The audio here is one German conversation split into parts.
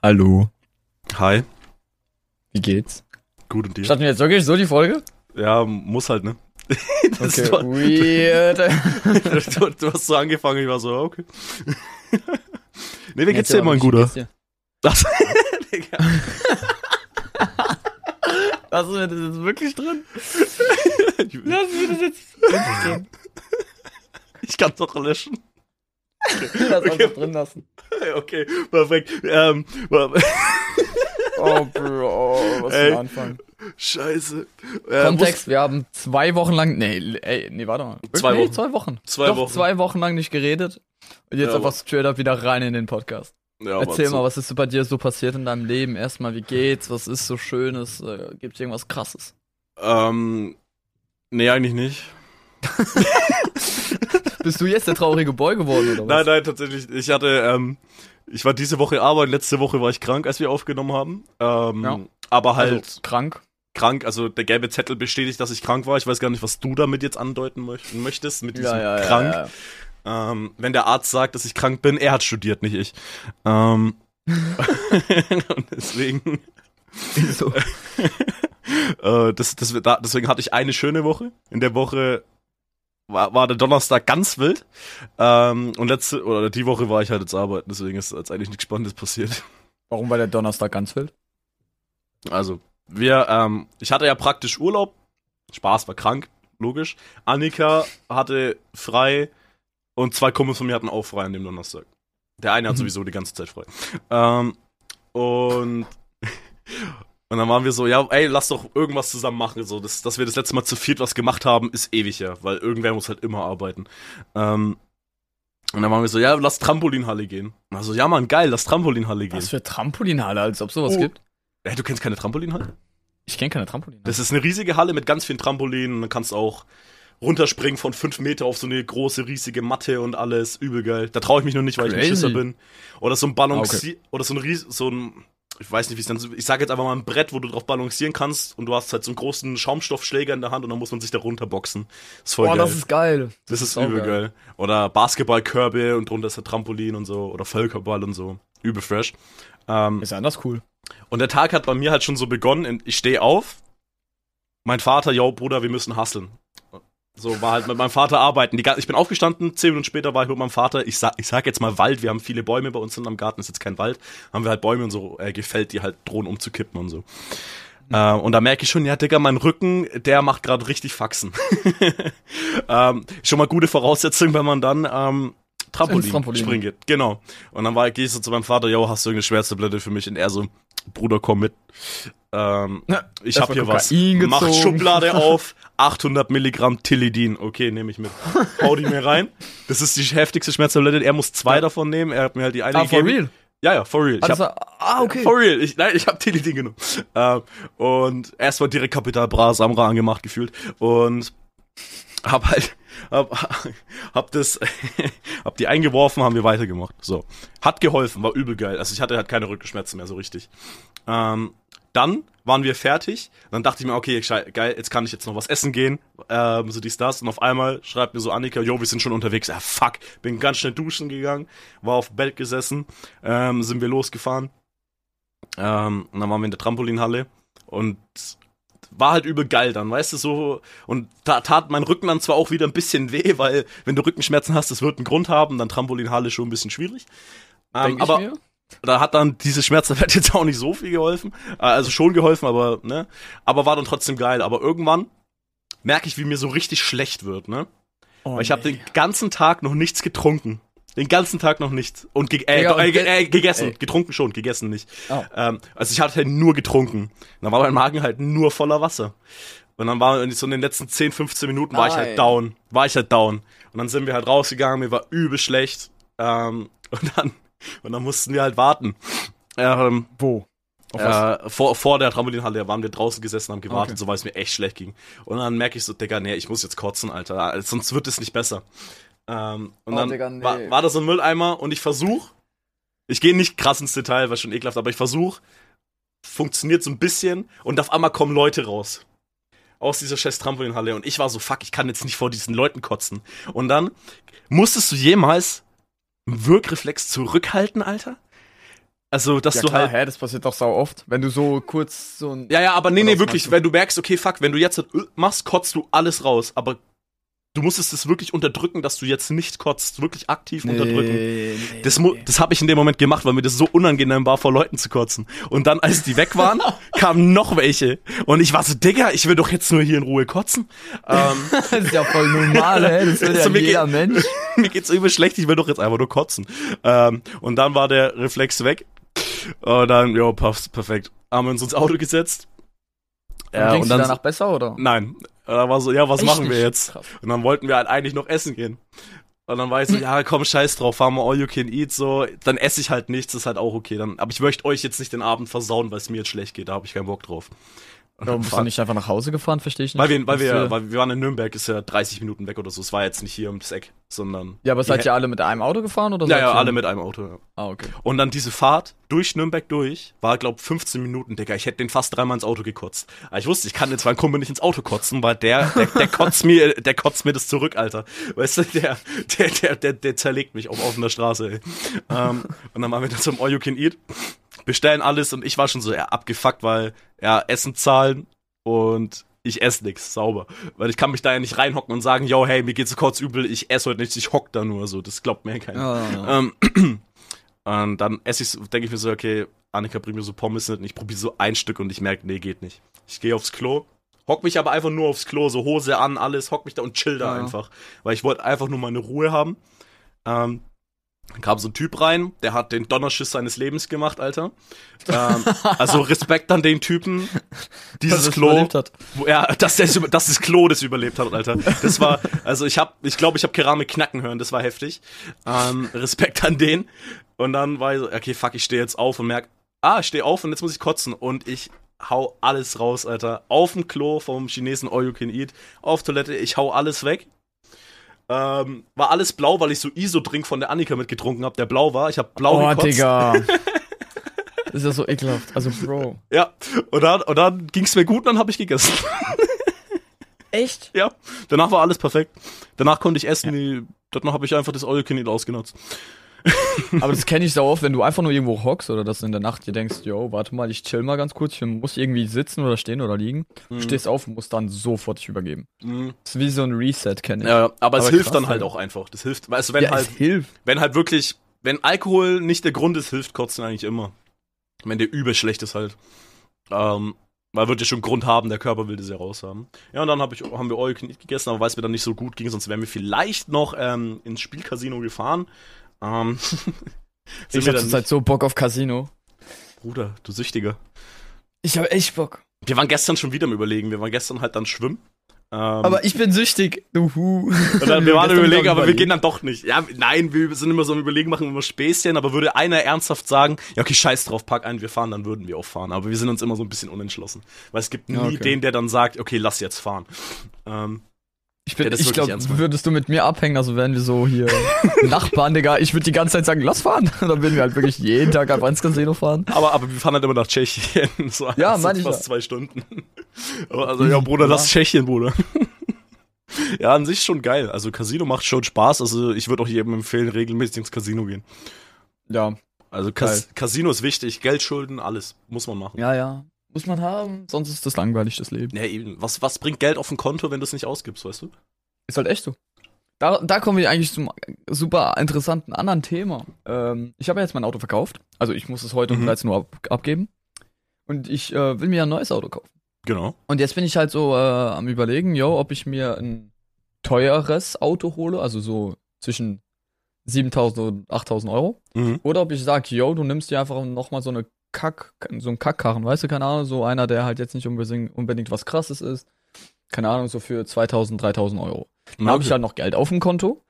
Hallo. Hi. Wie geht's? Gut und dir? Starten wir jetzt wirklich so die Folge? Ja, muss halt, ne? Das okay, weird. du, du, hast so angefangen, ich war so, okay. nee, wie geht's dir, mein Guter? Das, Digga. Lassen wir das jetzt wirklich drin? Lassen wir das jetzt wirklich drin? Ich kann doch löschen. Okay. einfach drin lassen. Okay, perfekt. Ähm, oh, Bro, was für ein Anfang. Scheiße. Äh, Kontext, wir haben zwei Wochen lang, nee, ey, nee, warte mal. Zwei nee, Wochen. Zwei Wochen. Zwei Doch, Wochen. zwei Wochen lang nicht geredet. Und jetzt ja, einfach straight up wieder rein in den Podcast. Ja, Erzähl mal, was ist so bei dir so passiert in deinem Leben? Erstmal, wie geht's? Was ist so Schönes? Äh, gibt's irgendwas Krasses? Ähm, nee, eigentlich nicht. Bist du jetzt der traurige Boy geworden, oder was? Nein, nein, tatsächlich. Ich hatte, ähm, ich war diese Woche arbeiten, letzte Woche war ich krank, als wir aufgenommen haben. Ähm, ja. Aber halt. Also, krank? Krank, also der gelbe Zettel bestätigt, dass ich krank war. Ich weiß gar nicht, was du damit jetzt andeuten möchtest, mit diesem ja, ja, krank. Ähm, wenn der Arzt sagt, dass ich krank bin, er hat studiert, nicht ich. Ähm, und deswegen. Wieso? äh, das, das, deswegen hatte ich eine schöne Woche. In der Woche war, war der Donnerstag ganz wild. Ähm, und letzte, oder die Woche war ich halt jetzt arbeiten, deswegen ist jetzt eigentlich nichts Spannendes passiert. Warum war der Donnerstag ganz wild? Also, wir, ähm, ich hatte ja praktisch Urlaub. Spaß, war krank, logisch. Annika hatte frei und zwei Kumpels von mir hatten auch frei an dem Donnerstag. Der eine hat mhm. sowieso die ganze Zeit frei. Ähm, und und dann waren wir so, ja, ey, lass doch irgendwas zusammen machen. So, das, dass wir das letzte Mal zu viert was gemacht haben, ist ewig ja, weil irgendwer muss halt immer arbeiten. Ähm, und dann waren wir so, ja, lass Trampolinhalle gehen. Also, ja, Mann, geil, lass Trampolinhalle gehen. Was für Trampolinhalle, als ob sowas oh. gibt? Ey, du kennst keine Trampolinhalle? Ich kenne keine Trampolinhalle. Das ist eine riesige Halle mit ganz vielen Trampolinen und dann kannst du auch runterspringen von fünf Meter auf so eine große, riesige Matte und alles. Übel geil. Da traue ich mich noch nicht, weil Crazy. ich ein Schisser bin. Oder so ein Balancier, ah, okay. oder so ein, Ries so ein ich weiß nicht, wie es dann, ich sage jetzt einfach mal ein Brett, wo du drauf balancieren kannst und du hast halt so einen großen Schaumstoffschläger in der Hand und dann muss man sich da runterboxen. Das ist voll Boah, geil. das ist geil. Das, das ist, ist übel geil. geil. Oder Basketballkörbe und drunter ist der Trampolin und so oder Völkerball und so. Übel fresh. Ähm, ist anders cool. Und der Tag hat bei mir halt schon so begonnen. Ich stehe auf. Mein Vater, yo, Bruder, wir müssen hasseln. So war halt mit meinem Vater arbeiten. Die, ich bin aufgestanden, zehn Minuten später war ich mit meinem Vater. Ich sag, ich sag jetzt mal Wald. Wir haben viele Bäume bei uns in am Garten. Ist jetzt kein Wald. Haben wir halt Bäume und so äh, gefällt, die halt drohen umzukippen und so. Äh, und da merke ich schon, ja, Digga, mein Rücken, der macht gerade richtig Faxen. ähm, schon mal gute Voraussetzung, wenn man dann ähm, Trampolin, Trampolin. springen geht. Genau. Und dann war, gehe ich so zu meinem Vater, yo, hast du irgendeine Schmerztablette für mich? Und er so, Bruder, komm mit. Ähm, ich hab hier was. Mach Schublade auf. 800 Milligramm Tilidin. Okay, nehme ich mit. Hau die mir rein. Das ist die heftigste Schmerztablette. Er muss zwei ja. davon nehmen. Er hat mir halt die eine ah, gegeben. for real? Ja, ja, for real. Also, hab, ah, okay. For real. Ich, nein, ich habe Tilidin genommen. Ähm, und erstmal direkt Kapital Bra Samra angemacht gefühlt. Und hab halt hab, hab das, hab die eingeworfen, haben wir weitergemacht. So. Hat geholfen, war übel geil. Also ich hatte halt keine Rückenschmerzen mehr so richtig. Ähm, dann waren wir fertig. Dann dachte ich mir, okay, geil, jetzt kann ich jetzt noch was essen gehen. Ähm, so dies, das. Und auf einmal schreibt mir so Annika, jo, wir sind schon unterwegs. Ah, fuck. Bin ganz schnell duschen gegangen, war auf Bett gesessen, ähm, sind wir losgefahren. Ähm, und dann waren wir in der Trampolinhalle. Und war halt übel geil dann, weißt du, so. Und da tat mein Rücken dann zwar auch wieder ein bisschen weh, weil wenn du Rückenschmerzen hast, das wird einen Grund haben, dann Trampolinhalle schon ein bisschen schwierig. Ähm, aber mir? Da hat dann diese Schmerztablette jetzt auch nicht so viel geholfen. Äh, also schon geholfen, aber, ne. Aber war dann trotzdem geil. Aber irgendwann merke ich, wie mir so richtig schlecht wird, ne. Oh, weil ich nee. habe den ganzen Tag noch nichts getrunken. Den ganzen Tag noch nichts. Und, ge äh, äh, äh, gegessen. Ey. Getrunken schon, gegessen nicht. Oh. Ähm, also ich hatte halt nur getrunken. Und dann war mein Magen halt nur voller Wasser. Und dann war so in den letzten 10, 15 Minuten war Nein. ich halt down. War ich halt down. Und dann sind wir halt rausgegangen, mir war übel schlecht. Ähm, und dann, und dann mussten wir halt warten. Ähm, Wo? Äh, vor, vor der Trampolinhalle waren wir draußen gesessen, haben gewartet, okay. so weil es mir echt schlecht ging. Und dann merke ich so, Digga, nee, ich muss jetzt kotzen, Alter. Sonst wird es nicht besser. Ähm, und oh, dann Digga, nee. war, war da so ein Mülleimer und ich versuch, ich gehe nicht krass ins Detail, weil schon ekelhaft, aber ich versuch, funktioniert so ein bisschen und auf einmal kommen Leute raus. Aus dieser scheiß Trampolinhalle und ich war so, fuck, ich kann jetzt nicht vor diesen Leuten kotzen. Und dann musstest du jemals Wirkreflex zurückhalten, Alter? Also, dass ja, du klar, halt. Hä, das passiert doch sau oft. Wenn du so kurz so ein. Ja, ja, aber nee, nee, wirklich, wenn du merkst, okay, fuck, wenn du jetzt äh, machst, kotzt du alles raus, aber du musstest es wirklich unterdrücken, dass du jetzt nicht kotzt, wirklich aktiv unterdrücken. nee, Das, das habe ich in dem Moment gemacht, weil mir das so unangenehm war, vor Leuten zu kotzen. Und dann, als die weg waren, kamen noch welche. Und ich war so, Digga, ich will doch jetzt nur hier in Ruhe kotzen. Ähm, Das ist ja voll normal, hä? Das will ja So, mir jeder Mensch. mir geht's übel schlecht, ich will doch jetzt einfach nur kotzen. Ähm, und dann war der Reflex weg. Und dann, jo, perfekt. Haben wir uns ins Auto gesetzt. Ja, und dann, danach besser, oder? nein. Da war so, ja, was Echt machen wir nicht? jetzt? Krass. Und dann wollten wir halt eigentlich noch essen gehen. Und dann war ich so, ja, komm, scheiß drauf, fahren wir all you can eat, so. Dann esse ich halt nichts, ist halt auch okay. Dann, aber ich möchte euch jetzt nicht den Abend versauen, weil es mir jetzt schlecht geht, da habe ich keinen Bock drauf. Warum bist du nicht einfach nach Hause gefahren? Verstehe ich nicht. weil wir, weil wir, weil wir waren in Nürnberg, ist ja 30 Minuten weg oder so. Es war jetzt nicht hier ums Eck, sondern. ja, aber seid ihr alle mit einem Auto gefahren? Oder Ja, ja, alle mit einem Auto, ja. Ah, okay. Und dann diese Fahrt durch Nürnberg durch war, glaub 15 Minuten, Digga. Ich hätte den fast dreimal ins Auto gekotzt. Aber ich wusste, ich kann jetzt meinen Kumpel nicht ins Auto kotzen, weil der, der, der kotzt mir, der kotzt mir das zurück, Alter. Weißt du, der, der, der, der, der zerlegt mich auf offener Straße, ey. ähm, und dann waren wir dann zum All You Can Eat, bestellen alles und ich war schon so ja, abgefuckt, weil, ja, Essen zahlen und ich esse nix, sauber. Weil ich kann mich da ja nicht reinhocken und sagen, yo, hey, mir geht's so kurz übel, ich esse heute nichts, ich hock da nur so. Das glaubt mir keiner. Ja, ja, ja. Ähm, und dann esse ich, denke ich mir so, okay, Annika bringt mir so Pommes mit und ich probiere so ein Stück und ich merke, nee, geht nicht. Ich gehe aufs Klo, hock mich aber einfach nur aufs Klo, so Hose an, alles, hock mich da und chill da Ja. einfach. Weil ich wollte einfach nur meine Ruhe haben. Ähm, kam so ein Typ rein, der hat den Donnerschiss seines Lebens gemacht, Alter. Ähm, also Respekt an den Typen. Dieses Dass es Klo. überlebt hat. Wo, ja, dass, der, das- dass das Klo das überlebt hat, Alter. Das war, also ich hab, ich glaube, ich habe Keramik knacken hören, das war heftig. Ähm, Respekt an den. Und dann war ich so, okay, fuck, ich stehe jetzt auf und merk, ah, ich stehe auf und jetzt muss ich kotzen. Und ich hau alles raus, Alter. Auf dem Klo vom Chinesen All You Can Eat, auf Toilette, ich hau alles weg. Ähm, war alles blau, weil ich so ISO-Drink von der Annika mitgetrunken habe, der blau war. Ich habe blau Oh, gekotzt. Digga. Das ist ja so ekelhaft. Also, Bro. Ja, und dann, und dann ging's mir gut und dann habe ich gegessen. Echt? Ja, danach war alles perfekt. Danach konnte ich essen, die, danach habe ich einfach das All You Can Eat ausgenutzt. Aber das kenne ich so oft, wenn du einfach nur irgendwo hockst oder dass du in der Nacht dir denkst, yo, warte mal, ich chill mal ganz kurz, ich muss irgendwie sitzen oder stehen oder liegen. Du Mhm. stehst auf und musst dann sofort dich übergeben. Mhm. Das ist wie so ein Reset, kenne ich. Ja, aber es Aber hilft krass, dann halt Alter. auch einfach. Das hilft, weißt du, wenn ja, halt, es hilft. wenn halt wirklich, wenn Alkohol nicht der Grund ist, hilft Kotzen eigentlich immer. Wenn der übel schlecht ist halt. Ähm, weil wird ja schon Grund haben, der Körper will das ja raushaben. Ja, und dann hab ich, haben wir Eat gegessen, aber weil es mir dann nicht so gut ging, sonst wären wir vielleicht noch ähm, ins Spielcasino gefahren. Ähm, Ich hab zurzeit so Bock auf Casino. Bruder, du Süchtiger. Ich habe echt Bock. Wir waren gestern schon wieder am Überlegen. Wir waren gestern halt dann schwimmen. Ähm, Aber ich bin süchtig. Du Hu. und dann, wir waren am gestern Überlegen, aber wir gehen dann doch nicht. Ja, nein, wir sind immer so am Überlegen, machen immer Späßchen, aber würde einer ernsthaft sagen, ja, okay, scheiß drauf, pack ein, wir fahren, dann würden wir auch fahren. Aber wir sind uns immer so ein bisschen unentschlossen. Weil es gibt nie Ja, okay. den, der dann sagt, okay, lass jetzt fahren. Ähm, Ich, bin- Ja, ich glaube, würdest du mit mir abhängen, also wären wir so hier Nachbarn, Digga. Ich würde die ganze Zeit sagen, lass fahren. Dann würden wir halt wirklich jeden Tag einfach ins Casino fahren. aber, aber wir fahren halt immer nach Tschechien. So, Ja, das sind mein ich fast ja. zwei Stunden. Aber also, ja, Bruder, lass Tschechien, Bruder. ja, an sich schon geil. Also Casino macht schon Spaß. Also ich würde auch jedem empfehlen, regelmäßig ins Casino gehen. Ja, Also Cas Casino ist wichtig, Geld schulden, alles muss man machen. ja, ja. Muss man haben, sonst ist das langweilig, das Leben. Ja, eben. Was, was bringt Geld auf ein Konto, wenn du es nicht ausgibst, weißt du? Ist halt echt so. Da, da kommen wir eigentlich zum super interessanten anderen Thema. Ähm, ich habe ja jetzt mein Auto verkauft. Also ich muss es heute um Mhm. 13 Uhr ab, abgeben. Und ich äh, will mir ein neues Auto kaufen. Genau. Und jetzt bin ich halt so äh, am überlegen, yo, ob ich mir ein teures Auto hole, also so zwischen 7000 und 8000 Euro. Mhm. Oder ob ich sage, yo, du nimmst dir einfach nochmal so eine Kack, so einen Kackkarren, weißt du, keine Ahnung, so einer, der halt jetzt nicht unbedingt, unbedingt was krasses ist. Keine Ahnung, so für 2000, 3000 Euro. Dann habe ich halt noch Geld auf dem Konto,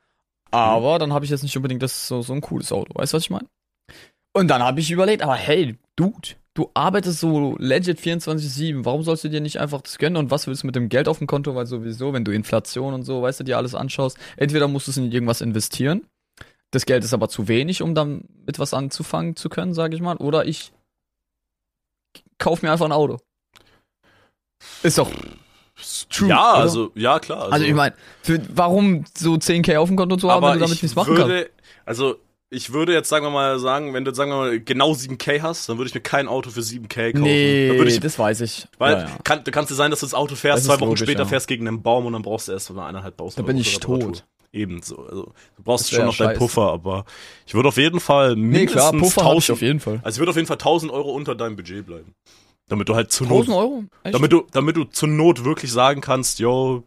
aber dann habe ich jetzt nicht unbedingt das so, so ein cooles Auto, weißt du, was ich meine? Und dann habe ich überlegt, aber hey, Dude, du arbeitest so legit 24-7, warum sollst du dir nicht einfach das gönnen? Und was willst du mit dem Geld auf dem Konto, weil sowieso, wenn du Inflation und so, weißt du, dir alles anschaust, entweder musst du es in irgendwas investieren, das Geld ist aber zu wenig, um dann mit was anzufangen zu können, sage ich mal, oder ich kauf mir einfach ein Auto. Ist doch true. ja, oder? also, ja, klar. Also ich meine, warum so 10k auf dem Konto zu haben, wenn du damit nichts machen kannst? würde, Also, ich würde jetzt, sagen wir mal, sagen, wenn du, sagen wir mal, genau 7K hast, dann würde ich mir kein Auto für 7K kaufen. Nee, dann ich, das weiß ich. weil, ja, ja. Kann, kann es sein, dass du das Auto fährst, Das zwei Wochen logisch, später ja. fährst gegen einen Baum und dann brauchst du erst mal eineinhalb Tausend Da bin ich tot. Ebenso. Also, du brauchst schon noch deinen. Puffer, aber ich würde auf jeden Fall Nee, mindestens klar, Puffer habe ich 1000, auf jeden Fall. also ich würde auf jeden Fall 1000 Euro unter deinem Budget bleiben. Damit du halt zur Not, 1000 Euro? Echt? damit du, damit du zur Not wirklich sagen kannst, yo,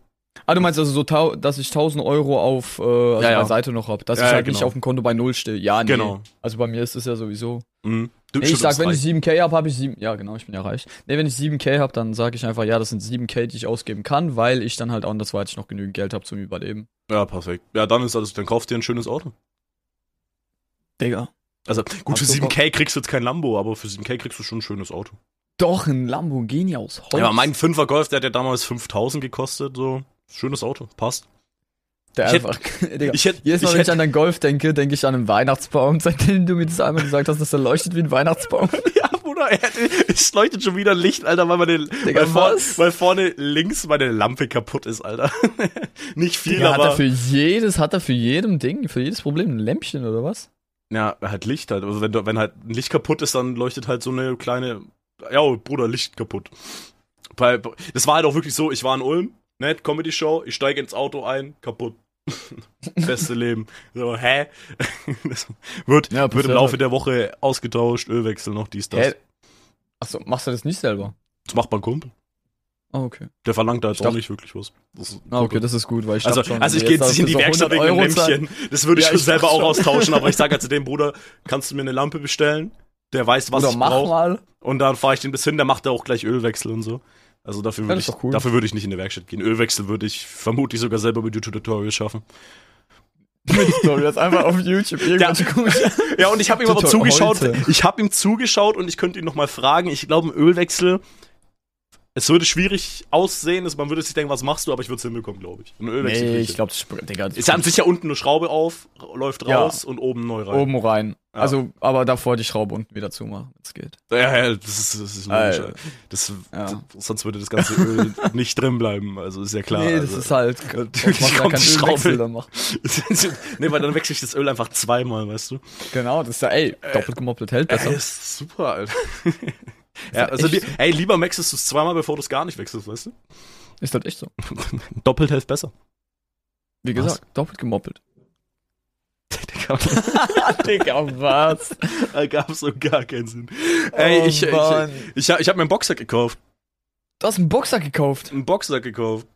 ah, du meinst also so, tau- dass ich 1000 Euro auf äh, also Ja, ja. beiseite noch hab, dass ich halt nicht genau. auf dem Konto bei Null stehe. Ja, nee. Genau. Also bei mir ist es ja sowieso. mh, du, Nee, ich sag, wenn ich 7K hab, habe ich 7. Ja, genau, ich bin ja reich. Nee, wenn ich 7K hab, dann sage ich einfach, ja, das sind 7K, die ich ausgeben kann, weil ich dann halt andersweitig noch genügend Geld habe zum Überleben. Ja, perfekt. Ja, dann ist alles, dann kauf dir ein schönes Auto. Digga. Also gut, für Hast du 7K kriegst du jetzt kein Lambo, aber für 7K kriegst du schon ein schönes Auto. Doch, ein Lamborghini aus Holz. Ja, aber mein 5er Golf, der hat ja damals 5000 gekostet, so. Schönes Auto, passt. Der ich einfach, Digga. Ich hätte, Jedes Mal, ich wenn ich hätte, an deinen Golf denke, denke ich an einen Weihnachtsbaum, seitdem du mir das einmal gesagt hast, dass der leuchtet wie ein Weihnachtsbaum. ja, Bruder, er hätte, es leuchtet schon wieder Licht, Alter, weil meine, Digga, weil, vor, weil vorne links meine Lampe kaputt ist, Alter. Nicht viel, Digga, hat er aber, für jedes, hat er für jedem Ding, für jedes Problem ein Lämpchen oder was? ja, halt Licht halt. Also wenn, wenn halt ein Licht kaputt ist, dann leuchtet halt so eine kleine, ja, Bruder, Licht kaputt. Bei, das war halt auch wirklich so, ich war in Ulm, ne, Comedy-Show, ich steige ins Auto ein, kaputt. Beste Leben. So, hä? Das wird, Ja, wird im Laufe halt. der Woche ausgetauscht, Ölwechsel noch, dies, das. Hä? Achso, machst du das nicht selber? Das macht mein Kumpel. Ah, okay. Der verlangt da jetzt Ich auch nicht wirklich was. Ah, okay, das ist gut, weil ich also, dachte schon, also ich gehe jetzt nicht in die so Werkstatt 100 wegen einem Lämpchen. Das würde ich Ja, schon ich selber dachte auch schon. austauschen, aber ich sage halt zu dem Bruder, kannst du mir eine Lampe bestellen? Der weiß, was Oder ich mach brauche. mal. Und dann fahre ich dem das hin, der macht da auch gleich Ölwechsel und so. Also dafür Ja, würde ich, cool. dafür würde ich nicht in die Werkstatt gehen. Ölwechsel würde ich vermutlich sogar selber mit YouTube-Tutorials schaffen. Story, das einfach auf YouTube komische. Ja, und ich habe ihm aber zugeschaut. heute. Ich habe ihm zugeschaut und ich könnte ihn noch mal fragen. Ich glaube, ein Ölwechsel, es würde schwierig aussehen. Man würde sich denken, was machst du? Aber ich würde es hinbekommen, glaube ich. Ein Ölwechsel. krieg Nee, ich glaube, Digga, ja an sich ja unten eine Schraube auf, läuft Ja. raus und oben neu rein. oben rein. Ja. Also, aber davor die Schraube unten wieder zumachen, wenn es geht. Ja, ja, das ist, das ist logisch. Ja. Das, Ja. sonst würde das ganze Öl nicht drin bleiben. Also ist ja klar. nee, das also, ist halt. Natürlich kommt die Schraube. Dann machen. nee, weil dann wechsle ich das Öl einfach zweimal, weißt du? Genau, das ist ja, ey, doppelt gemoppelt hält besser. Ey, ist super, Alter. Ja, halt also, li ey, lieber wechselst du es zweimal, bevor du es gar nicht wechselst, weißt du? Ist halt echt so. Doppelt hilft besser. Wie Was? gesagt, doppelt gemoppelt. Digga, Digga, was? da gab so gar keinen Sinn. Ey, Oh, ich, ich, Mann. ich, ich, ich habe mir einen Boxsack gekauft. Du hast einen Boxsack gekauft. Einen Boxsack gekauft.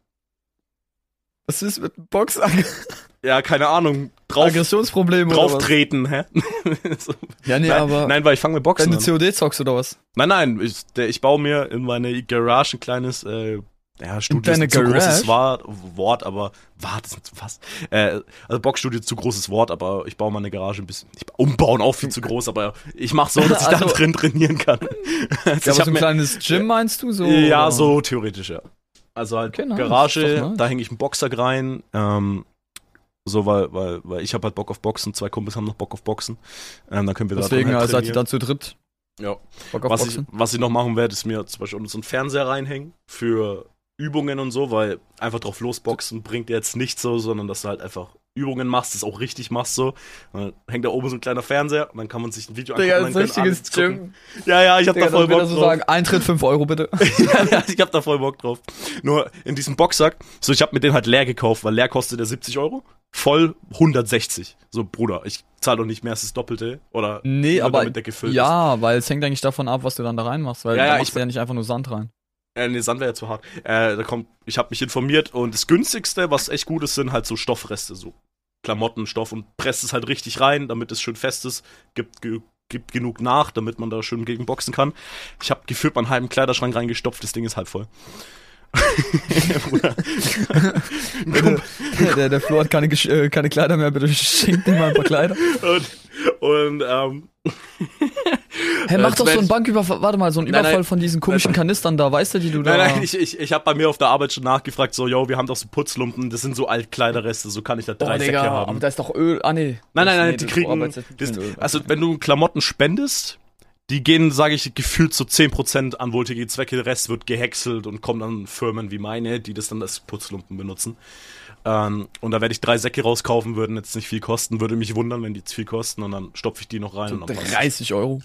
Was ist mit dem Boxsack? Ja, keine Ahnung. Drauf, Aggressionsprobleme oder drauf was? treten, hä? so. Ja, nee, nein, aber nein, weil ich fange mit Boxen wenn an. du COD zockst oder was? Nein, nein, ich, der, ich baue mir in meine Garage ein kleines, äh, ja, Studio ist ein zu großes Garage? Wort, Wort aber, Wort ist fast, äh, also Boxstudio ist zu großes Wort, aber ich baue meine Garage ein bisschen, ich, umbauen auch viel zu groß, aber ich mache so, dass ich da Also- drin trainieren kann. Also Ja, ich aber so ein mir- kleines Gym meinst du so? ja, oder? so theoretisch, ja. Also halt Okay, nice, Garage, da hänge ich einen Boxsack rein, ähm, so, weil, weil, weil ich habe halt Bock auf Boxen, zwei Kumpels haben noch Bock auf Boxen. Ähm, dann können wir Deswegen da halt seid ihr dann zu dritt. Ja. Bock auf Was ich, Boxen. was ich noch machen werde, ist mir zum Beispiel so einen Fernseher reinhängen für Übungen und so, weil einfach drauf losboxen bringt jetzt nicht so, sondern dass du halt einfach Übungen machst, das auch richtig machst so. Dann hängt da oben so ein kleiner Fernseher und dann kann man sich ein Video Digga, angucken. können richtiges Gym. Ja, ja, ich hab Digga, da voll Bock er so drauf. sagen, Eintritt 5 Euro bitte. ja, ja, ich hab da voll Bock drauf. Nur in diesem Boxsack, so ich hab mir den halt leer gekauft, weil leer kostet der 70 Euro, voll 160. So, Bruder, ich zahle doch nicht mehr als das Doppelte. Oder Nee, aber gefüllt ist. ja, weil es hängt eigentlich davon ab, was du dann da reinmachst, weil Ja, ja, ja, da machst ich- ja nicht einfach nur Sand rein. Äh, nee, Sand wäre ja zu hart. Äh, da kommt, ich habe mich informiert und das günstigste, was echt gut ist, sind halt so Stoffreste, so Klamotten, Stoff und presst es halt richtig rein, damit es schön fest ist, gibt, ge gibt genug nach, damit man da schön gegen boxen kann. Ich habe gefühlt meinen halben Kleiderschrank reingestopft, das Ding ist halb voll. Bruder. der, der, der Flo hat keine, äh, keine Kleider mehr, bitte schenkt ihm mal ein paar Kleider. und, und ähm, Hey, mach Äh, doch so einen. Banküberfall, warte mal, so einen Nein, Überfall nein. von diesen komischen Kanistern da, weißt du, die du da... nein, nein, ich, ich, ich habe bei mir auf der Arbeit schon nachgefragt, so, yo, wir haben doch so Putzlumpen, das sind so Altkleiderreste, so kann ich da drei Boah, Säcke Digga, haben. aber da ist doch Öl, ah nee. Nein, nein, nein, Nee, die kriegen. jetzt Das, also, wenn du Klamotten spendest, die gehen, sage ich, gefühlt zu 10% an wohltätige Zwecke, der Rest wird gehäckselt und kommt an Firmen wie meine, die das dann als Putzlumpen benutzen. Ähm, und da werde ich drei Säcke rauskaufen, würden jetzt nicht viel kosten, würde mich wundern, wenn die zu viel kosten und dann stopfe ich die noch rein. So und dann 30 Euro.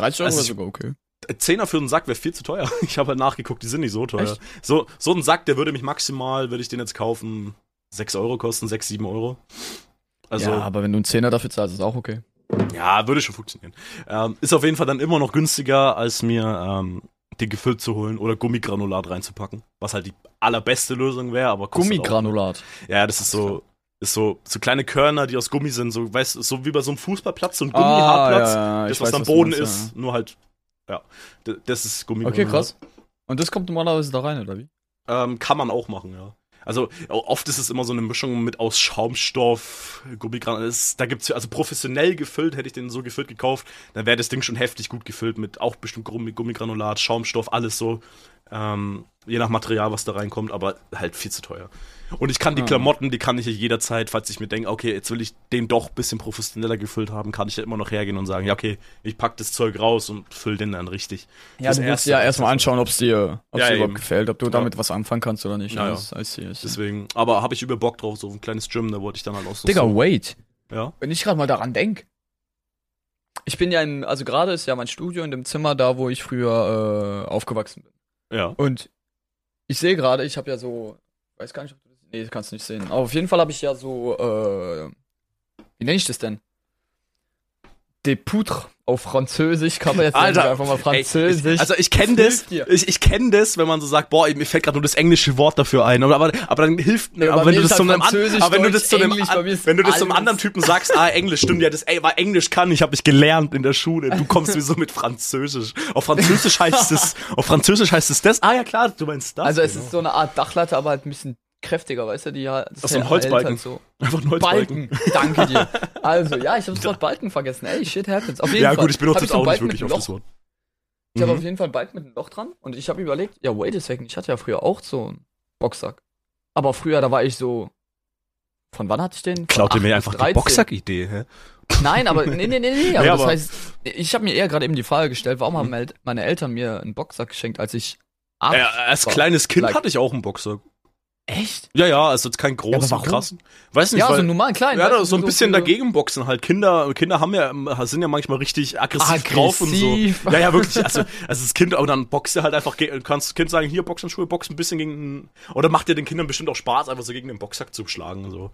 30 Euro Also wäre sogar okay. Zehner für einen Sack wäre viel zu teuer. Ich habe halt nachgeguckt, die sind nicht so teuer. Echt? So, so ein Sack, der würde mich maximal, würde ich den jetzt kaufen, 6 Euro kosten, 6, 7 Euro. Also, ja, ja, aber wenn du einen Zehner dafür zahlst, ist auch okay. würde schon funktionieren. Ähm, ist auf jeden Fall dann immer noch günstiger, als mir ähm, den gefüllt zu holen oder Gummigranulat reinzupacken. Was halt die allerbeste Lösung wäre, aber kostet Gummigranulat. Auch, ja, das ist so, ist so, so kleine Körner, die aus Gummi sind, so, weißt so wie bei so einem Fußballplatz, so ein Ah, Gummihartplatz. ja, ja, das, was weiß, am Boden meinst, ist, nur halt, ja, das ist Gummigranulat. Okay, krass. Und das kommt normalerweise da rein, oder wie? Ähm, kann man auch machen, ja. Also oft ist es immer so eine Mischung mit aus Schaumstoff, Gummigran. Es- Da gibt's ja- also professionell gefüllt, hätte ich den so gefüllt gekauft, dann wäre das Ding schon heftig gut gefüllt mit auch bestimmt Gummi, Gummigranulat, Schaumstoff, alles so. Ähm, je nach Material, was da reinkommt, aber halt viel zu teuer. Und ich kann die Ah. Klamotten, die kann ich ja jederzeit, falls ich mir denke, okay, jetzt will ich den doch ein bisschen professioneller gefüllt haben, kann ich ja immer noch hergehen und sagen, ja, okay, ich pack das Zeug raus und füll den dann richtig. Ja, Fürs du musst ja erstmal das- anschauen, ob es dir, ob's Ja, dir eben. überhaupt gefällt, ob du damit was anfangen kannst oder nicht. Ja, ja. Das-. Deswegen, aber habe ich über Bock drauf, so ein kleines Gym, da wollte ich dann halt auch so. Digga, so, wait. ja. Wenn ich gerade mal daran denk. Ich bin ja in, also gerade ist ja mein Studio in dem Zimmer da, wo ich früher äh, aufgewachsen bin. Ja. Und ich sehe gerade, ich habe ja so, weiß gar nicht, ob du das, nee, das kannst du nicht sehen. Aber auf jeden Fall habe ich ja so, äh, wie nenne ich das denn? Des Poutres auf Französisch, kann man jetzt Alter, einfach mal Französisch. Ey, ich, also ich kenne Das das, ich, ich kenne das, wenn man so sagt, boah, mir fällt gerade nur das englische Wort dafür ein, aber, aber, aber dann hilft, Ja, aber wenn mir du das zu halt einem, an, Französisch, aber wenn du Deutsch, das zu einem, Englisch, mir an, wenn du das anderen Typen sagst, ah, Englisch, stimmt ja, das, ey, war Englisch kann, ich habe mich gelernt in der Schule, du kommst wie so mit Französisch. Auf Französisch heißt es, auf Französisch heißt es das, ah ja klar, du meinst das. also es genau. ist so eine Art Dachlatte, aber halt ein bisschen kräftiger, weißt du, die halt, das Aus so einem hält Holzbalken. Halt so. einfach ein Holzbalken. Balken, danke dir. Also, ja, ich habe das Wort Balken vergessen. Ey, shit happens. Auf jeden Ja Fall. gut, ich benutze jetzt auch nicht wirklich auf das. Wort. Ich habe Mhm. auf jeden Fall einen Balken mit einem Loch dran und ich habe überlegt, ja, wait a second, ich hatte ja früher auch so einen Boxsack. Aber früher, da war ich so. Von wann hatte ich den? Von Klaut 8 mir einfach die 13. Boxsack-Idee, hä? Nein, aber nee, nee, nee, nee. Aber Ja, das aber- heißt, ich habe mir eher gerade eben die Frage gestellt, warum haben Mhm. meine Eltern mir einen Boxsack geschenkt, als ich acht Äh, als war? kleines Kind Like- hatte ich auch einen Boxsack. Echt? Ja, ja, also jetzt kein großen, aber warum? krassen. Weiß nicht, Ja, weil, so normal klein. Ja, weißt da du, so ein bisschen für- dagegen boxen halt. Kinder, Kinder haben ja, sind ja manchmal richtig aggressiv, drauf und so. Aggressiv. Ja, ja, wirklich. Also, also das Kind, aber dann boxt er halt einfach, kannst das Kind sagen, hier Boxhandschuhe, box ein bisschen gegen, oder macht dir den Kindern bestimmt auch Spaß, einfach so gegen den Boxsack zu schlagen, so.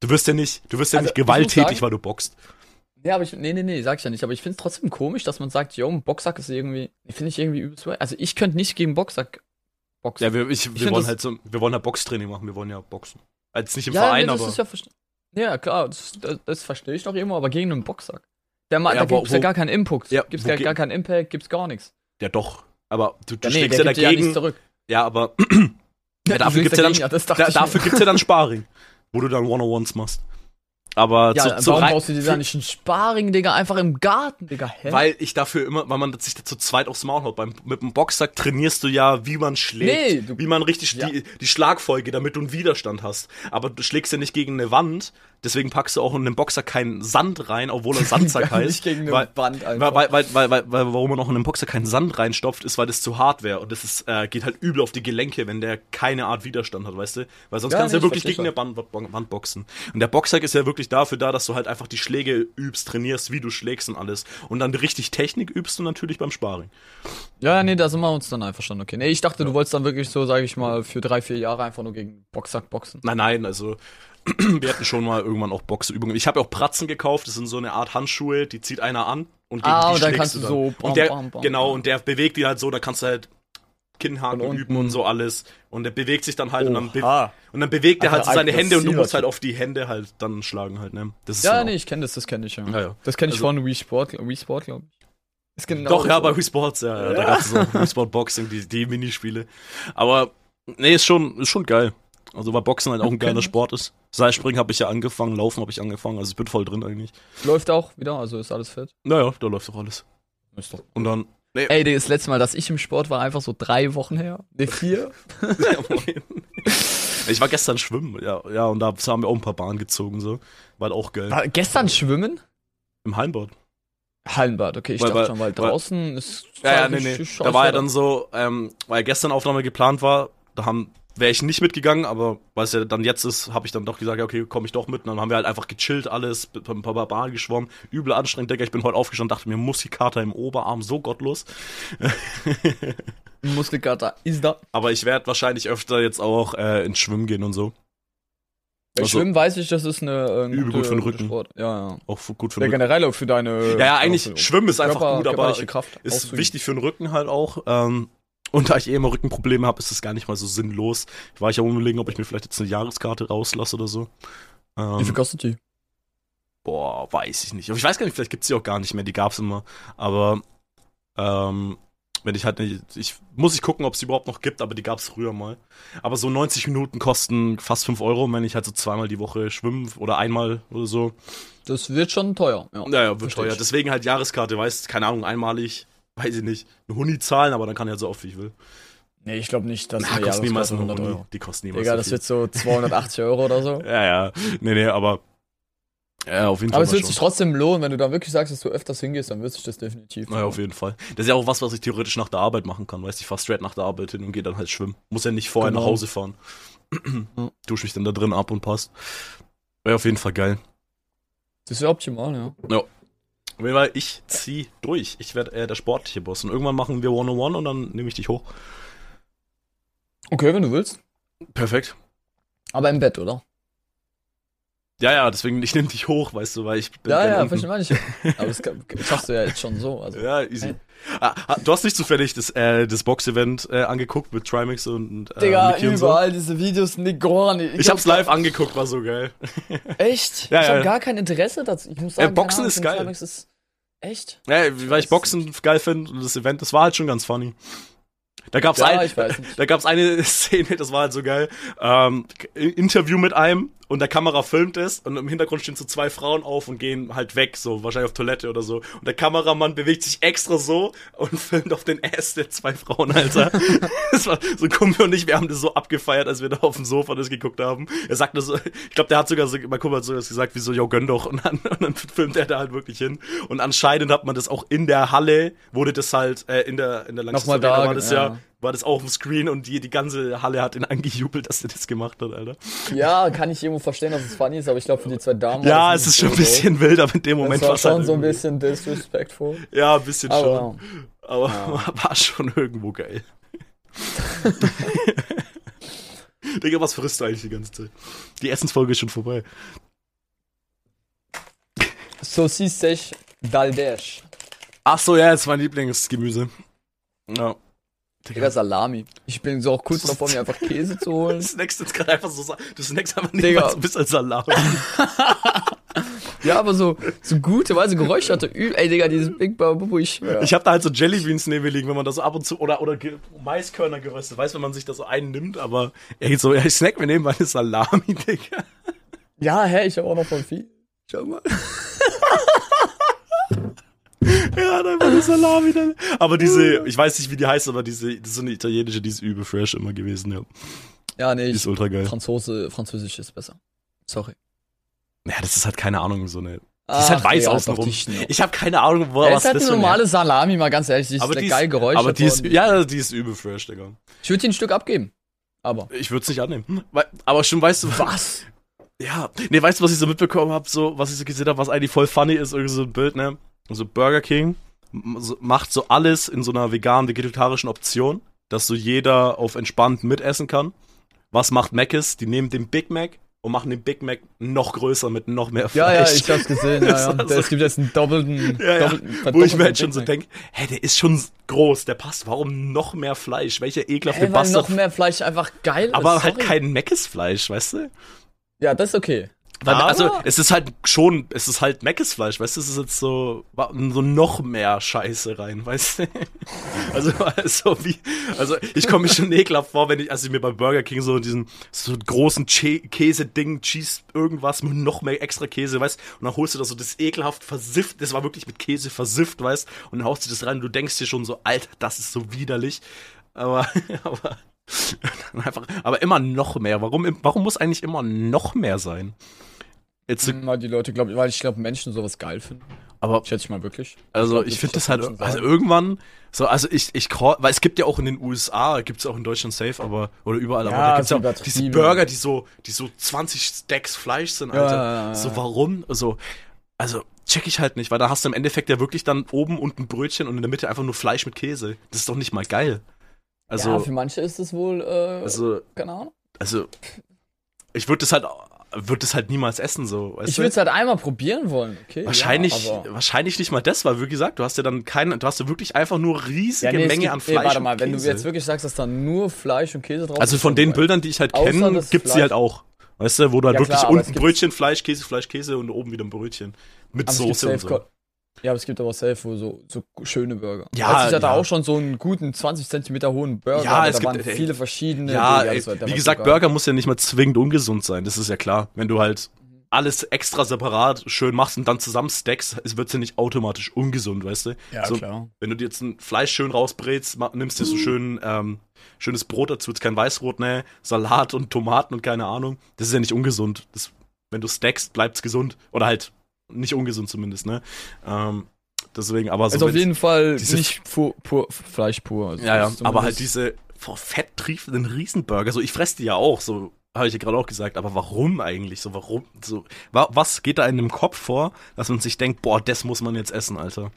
Du wirst ja nicht, du wirst ja Also, nicht gewalttätig, sagen- weil du boxt. Ja, aber ich, nee, nee, nee, sag ich ja nicht. Aber ich find's trotzdem komisch, dass man sagt, yo, ein Boxsack ist irgendwie, finde ich irgendwie übelst. Also ich könnte nicht gegen Boxsack boxen. Ja, wir, ich, wir find wollen halt so, wir wollen halt Boxtraining machen, wir wollen ja boxen. Als nicht im ja, Verein, nee, das aber. ist ja Ja, klar, das, das, das verstehe ich noch irgendwo, aber gegen einen Boxsack. Der Ja, da wo- gibt's ja wo- gar keinen Impact. Ja, gibt's wo gar, keinen Impact, gibt's gar nichts. ja, doch. Aber du, du Ja, nee, schlägst ja gibt ja dagegen. zurück. Ja, aber Ja, dafür gibt's ja dann- ich dafür gibt's ja dann Sparring, wo du dann One-on-Ones machst. Aber Ja, zu, zu warum brauchst du dir da nicht einen Sparring, Digga, einfach im Garten, Digga, hä? Weil ich dafür immer, weil man sich da zu zweit aufs Maul haut. Beim, mit dem Boxsack trainierst du ja, wie man schlägt. Nee, du- wie man richtig Ja. die, die Schlagfolge, damit du einen Widerstand hast. Aber du schlägst ja nicht gegen eine Wand, deswegen packst du auch in den Boxsack keinen Sand rein, obwohl er Sandsack heißt. nicht gegen eine weil, Wand einfach. weil, weil, weil, weil, weil, warum man auch in den Boxer keinen Sand reinstopft, ist, weil das zu hart wäre. Und das ist, äh, geht halt übel auf die Gelenke, wenn der keine Art Widerstand hat, weißt du? Weil sonst Ja, kannst du ja ich wirklich gegen eine Wand, Wand, Wand boxen. Und der Boxsack ist ja wirklich dafür da, dass du halt einfach die Schläge übst, trainierst, wie du schlägst und alles. Und dann richtig Technik übst du natürlich beim Sparring. Ja, nee, da sind wir uns dann einverstanden, okay. Nee, ich dachte, du wolltest dann wirklich so, sage ich mal, für drei, vier Jahre einfach nur gegen Boxsack boxen. Nein, nein, also wir hatten schon mal irgendwann auch Boxübungen. Ich habe auch Pratzen gekauft, das sind so eine Art Handschuhe, die zieht einer an und gegen Ah, die und dann schlägst kannst du dann. so bam, und der, bam, bam, genau, und der bewegt die halt so, da kannst du halt Kinnhaken unten. üben und so alles. Und der bewegt sich dann halt und dann, und dann bewegt er halt so seine Hände und du musst halt auf die Hände halt dann schlagen halt, ne? Das ist Ja, so nee, ich kenne das, das kenne ich ja. Ja, ja. Das kenne ich Also- von Wii Sport, Wii Sport, glaube ich. Ist genau Doch, ja, so. bei Wii Sports, ja, ja. da Ja. gab es so Wii Sport Boxing, die, die Minispiele. Aber, nee, ist schon, ist schon geil. Also, weil Boxen halt auch ein Okay. geiler Sport ist. Seilspringen habe ich ja angefangen, Laufen habe ich angefangen, also ich bin voll drin eigentlich. Läuft auch wieder, also ist alles fit. Naja, da läuft doch alles. Ist doch. Und dann, nee, Ey, das letzte Mal, dass ich im Sport war, einfach so drei Wochen her. Ne, vier. Ich war gestern schwimmen, ja, ja, und da haben wir auch ein paar Bahnen gezogen, so. War auch geil. War gestern schwimmen? Im Heimbad. Hallenbad, okay, ich Weil- dachte weil- schon, weil weil- draußen ist Ja, ja, nee, nee. Da war ja dann so, ähm, weil gestern Aufnahme geplant war, da haben wäre ich nicht mitgegangen, aber weil es ja dann jetzt ist, habe ich dann doch gesagt, ja, okay, komme ich doch mit. Und dann haben wir halt einfach gechillt, alles, ein paar Bahn geschwommen, übel anstrengend, Digga. Ich bin heute aufgestanden, dachte mir, Muskelkater im Oberarm, so gottlos. Muskelkater ist da. Aber ich werde wahrscheinlich öfter jetzt auch äh, ins Schwimmen gehen und so. Also- Schwimmen weiß ich, das ist eine äh, ein Übel gut für den Rücken. Sport. Ja, ja. Auch gut für Ja, den Rücken. generell auch für deine. Ja, ja, eigentlich, Schwimmen ist einfach Körper- gut, aber Kraft ist auszuüben. wichtig für den Rücken halt auch. Ähm, und da ich eh immer Rückenprobleme habe, ist es gar nicht mal so sinnlos. Ich war ich ja überlegen, ob ich mir vielleicht jetzt eine Jahreskarte rauslasse oder so. Ähm, Wie viel kostet die? Boah, weiß ich nicht. Aber ich weiß gar nicht, vielleicht gibt's die auch gar nicht mehr, die gab's immer. Aber ähm, wenn ich halt nicht, ich muss ich gucken, ob es die überhaupt noch gibt, aber die gab's früher mal. Aber so 90 Minuten kosten fast 5 Euro, wenn ich halt so zweimal die Woche schwimmen oder einmal oder so. Das wird schon teuer. Ja, Naja, wird Versteh teuer. ich. Deswegen halt Jahreskarte, weißt keine Ahnung, einmalig, weiß ich nicht, eine Huni zahlen, aber dann kann ich halt so oft wie ich will. Nee, ich glaube nicht, dass Na, eine kostet niemals Jahreskarte eine 100 Huni. Euro. Die kosten niemals Digga, so das wird so 280 Euro oder so. Ja, ja. Nee, nee, aber ja, auf jeden Aber Fall. es mal wird sich trotzdem lohnen, wenn du da wirklich sagst, dass du öfters hingehst, dann wird sich das definitiv. Naja, auf jeden Fall. Das ist ja auch was, was ich theoretisch nach der Arbeit machen kann. Weißt du, ich fahr straight nach der Arbeit hin und gehe dann halt schwimmen. Muss ja nicht vorher Genau. nach Hause fahren. Ja. Dusche mich dann da drin ab und passt. Wäre auf jeden Fall geil. Das wäre optimal, ja. Auf Fall, ich zieh durch. Ich werde äh, der sportliche Boss. Und irgendwann machen wir One-on-One und dann nehme ich dich hoch. Okay, wenn du willst. Perfekt. Aber im Bett, oder? Ja, ja, deswegen, ich nehme dich hoch, weißt du, weil ich bin Ja, ja, verstehe meine ich. ja. Aber das schaffst du ja jetzt schon so. Also. Ja, easy. Hey. Ah, ah, du hast nicht zufällig das, äh, das Box-Event äh, angeguckt mit Trimax und äh, Digga, Niki und so? überall diese Videos, Negorni. Ich hab's live angeguckt, war so geil. Echt? Ja, ich ja. habe gar kein Interesse dazu. Ich muss Äh, sagen, Boxen keine Ahnung, ist geil. Climax Ist echt? Ja, weil ich Boxen geil finde und das Event, das war halt schon ganz funny. Da gab's Ja, ein, nicht. da gab's eine Szene, das war halt so geil. Ähm, Interview mit einem und der Kamera filmt es und im Hintergrund stehen so zwei Frauen auf und gehen halt weg, so wahrscheinlich auf Toilette oder so. Und der Kameramann bewegt sich extra so und filmt auf den Ass der zwei Frauen, Alter. das war so Kumpel und ich, wir haben das so abgefeiert, als wir da auf dem Sofa das geguckt haben. Er sagt das so, ich glaube, der hat sogar so, mein Kumpel hat sogar gesagt, wie so, yo, gönn doch. Und dann, und dann filmt er da halt wirklich hin. Und anscheinend hat man das auch in der Halle, wurde das halt, äh, in der, in der Nochmal Lanxess Arena da, war das ja. ja, war das auch auf dem Screen und die, die ganze Halle hat ihn angejubelt, dass er das gemacht hat, Alter. Ja, kann ich irgendwo verstehen, dass es funny ist, aber ich glaube für die zwei Damen. Ja, war es ist schon ein so bisschen wild, aber in dem. Moment Es war halt schon so ein bisschen disrespectful. Ja, ein bisschen schon. Aber Aber Ja. war schon irgendwo geil. Digga, was frisst du eigentlich die ganze Zeit? Die Essensfolge ist schon vorbei. Saucisse d'Aldesh. Ach so, ja, das ist mein Lieblingsgemüse. Ja. Digga, Salami. Ich bin so auch kurz davor, mir einfach Käse zu holen. Du snackst jetzt gerade einfach so, du snackst einfach nicht Digga. mal so ein bisschen Salat. Ja, aber so, so gute, weise geräucherte Ü Ey, Digga, dieses Big Babu, ich schwör. Ich habe da halt so Jellybeans neben mir liegen, wenn man da so ab und zu, oder, oder Maiskörner geröstet, weißt wenn man sich da so einnimmt, aber, ey, so, ich snack mir nebenbei eine Salami, Digga. Ja, hä, ich habe auch noch voll viel. Schau mal. Ja, da war eine Salami dann. Aber diese, ich weiß nicht, wie die heißt, aber diese, das ist so eine italienische, die ist übel fresh immer gewesen, ja. Ja, nee, Die ich, ist ultra geil. Franzose, Französisch ist besser. Sorry. Ja, das ist halt keine Ahnung, so eine. Die ist halt weiß außenrum. Ich habe keine Ahnung, wo Ja, was ist halt das eine für ein- normale Salami, mal ganz ehrlich. Die ist aber die geil ist, geräuchert aber die ist, ja, die ist übel fresh, Digga. Ich würde dir ein Stück abgeben. Aber. Ich würde es nicht annehmen. Weil, aber schon, weißt du, Was? Ja, nee, weißt du, was ich so mitbekommen habe, so, was ich so gesehen habe, was eigentlich voll funny ist, irgendwie so ein Bild, ne? So Burger King macht so alles in so einer veganen, vegetarischen Option, dass so jeder auf entspannt mitessen kann. Was macht Mc's? Die nehmen den Big Mac und machen den Big Mac noch größer mit noch mehr Fleisch. Ja, ja, ich hab's gesehen. Ja, ja. Das war so- Es gibt jetzt einen doppelten. ja, doppelten Wo ich mir halt schon so denke, hä, der ist schon groß, der passt. Warum noch mehr Fleisch? Welcher ekelhafte Hey, weil noch Bastard. mehr Fleisch einfach geil Aber ist. halt kein Mc's Fleisch, weißt du? Ja, das ist okay. Aber- also, es ist halt schon, es ist halt Meckes Fleisch, weißt du, es ist jetzt so, so noch mehr Scheiße rein, weißt du? Also, also wie, also, ich komme mir schon ekelhaft vor, wenn ich, als ich mir bei Burger King so diesen, so großen Che- Käse-Ding, Cheese, irgendwas mit noch mehr extra Käse, weißt und dann holst du das so, das ekelhaft versifft, das war wirklich mit Käse versifft, weißt und dann haust du das rein und du denkst dir schon so, Alter, das ist so widerlich, aber, aber, einfach, aber immer noch mehr, warum, warum muss eigentlich immer noch mehr sein? Jetzt, so- Mal die Leute, glaube weil ich glaube, Menschen sowas geil finden. aber Schätze ich mal wirklich. Also ich das finde das halt, Menschen also sagen. irgendwann, so, also ich, ich, weil es gibt ja auch in den USA, gibt es auch in Deutschland safe, aber, oder überall, aber Ja, da gibt's so ja auch diese. Burger, die so, die so 20 Stacks Fleisch sind, Alter. ja. So, warum? So, also, check ich halt nicht, weil da hast du im Endeffekt ja wirklich dann oben unten Brötchen und in der Mitte einfach nur Fleisch mit Käse. Das ist doch nicht mal geil. Also, ja, für manche ist es wohl, äh, also, keine Ahnung. also, ich würde das halt, würde das halt niemals essen, so, weißt Ich würde es halt einmal probieren wollen, okay? Wahrscheinlich, Ja, wahrscheinlich nicht mal das, weil wie gesagt, du hast ja dann keine, du hast ja wirklich einfach nur riesige Ja, nee, es Menge gibt- an Fleisch. warte und mal, wenn du Käse. jetzt wirklich sagst, dass da nur Fleisch und Käse drauf Also ist, von dann den. Bildern, die ich halt kenne, gibt's die Fleisch. halt auch. Weißt du, wo du halt Ja, wirklich klar, es unten Brötchen, Fleisch, Käse, Fleisch, Käse und oben wieder ein Brötchen. Mit es Soße und so. Ja, aber es gibt aber safe wo so, so schöne Burger. Ja, du, ich hatte ja. auch schon so einen guten 20 Zentimeter hohen Burger. Ja, es da gibt- waren ey, viele verschiedene. Ja, ey, wie gesagt. Burger muss ja nicht mal zwingend ungesund sein, das ist ja klar. Wenn du halt alles extra separat schön machst und dann zusammen stackst, es wird ja nicht automatisch ungesund, weißt du? Ja, so, klar. Wenn du dir jetzt ein Fleisch schön rausbrätst, nimmst dir so schön ähm, schönes Brot dazu, jetzt kein Weißbrot, ne, Salat und Tomaten und keine Ahnung, das ist ja nicht ungesund. Das, wenn du stackst, bleibt's gesund oder halt nicht ungesund zumindest, ne? Ähm, deswegen, aber so Also auf jeden Fall nicht pur, pur, Fleisch pur. Also ja, ja, aber halt diese vor Fett triefenden Riesenburger, so ich fress die ja auch, so habe ich ja gerade auch gesagt, aber warum eigentlich? So warum so wa was geht da in dem Kopf vor, dass man sich denkt, boah, das muss man jetzt essen, Alter.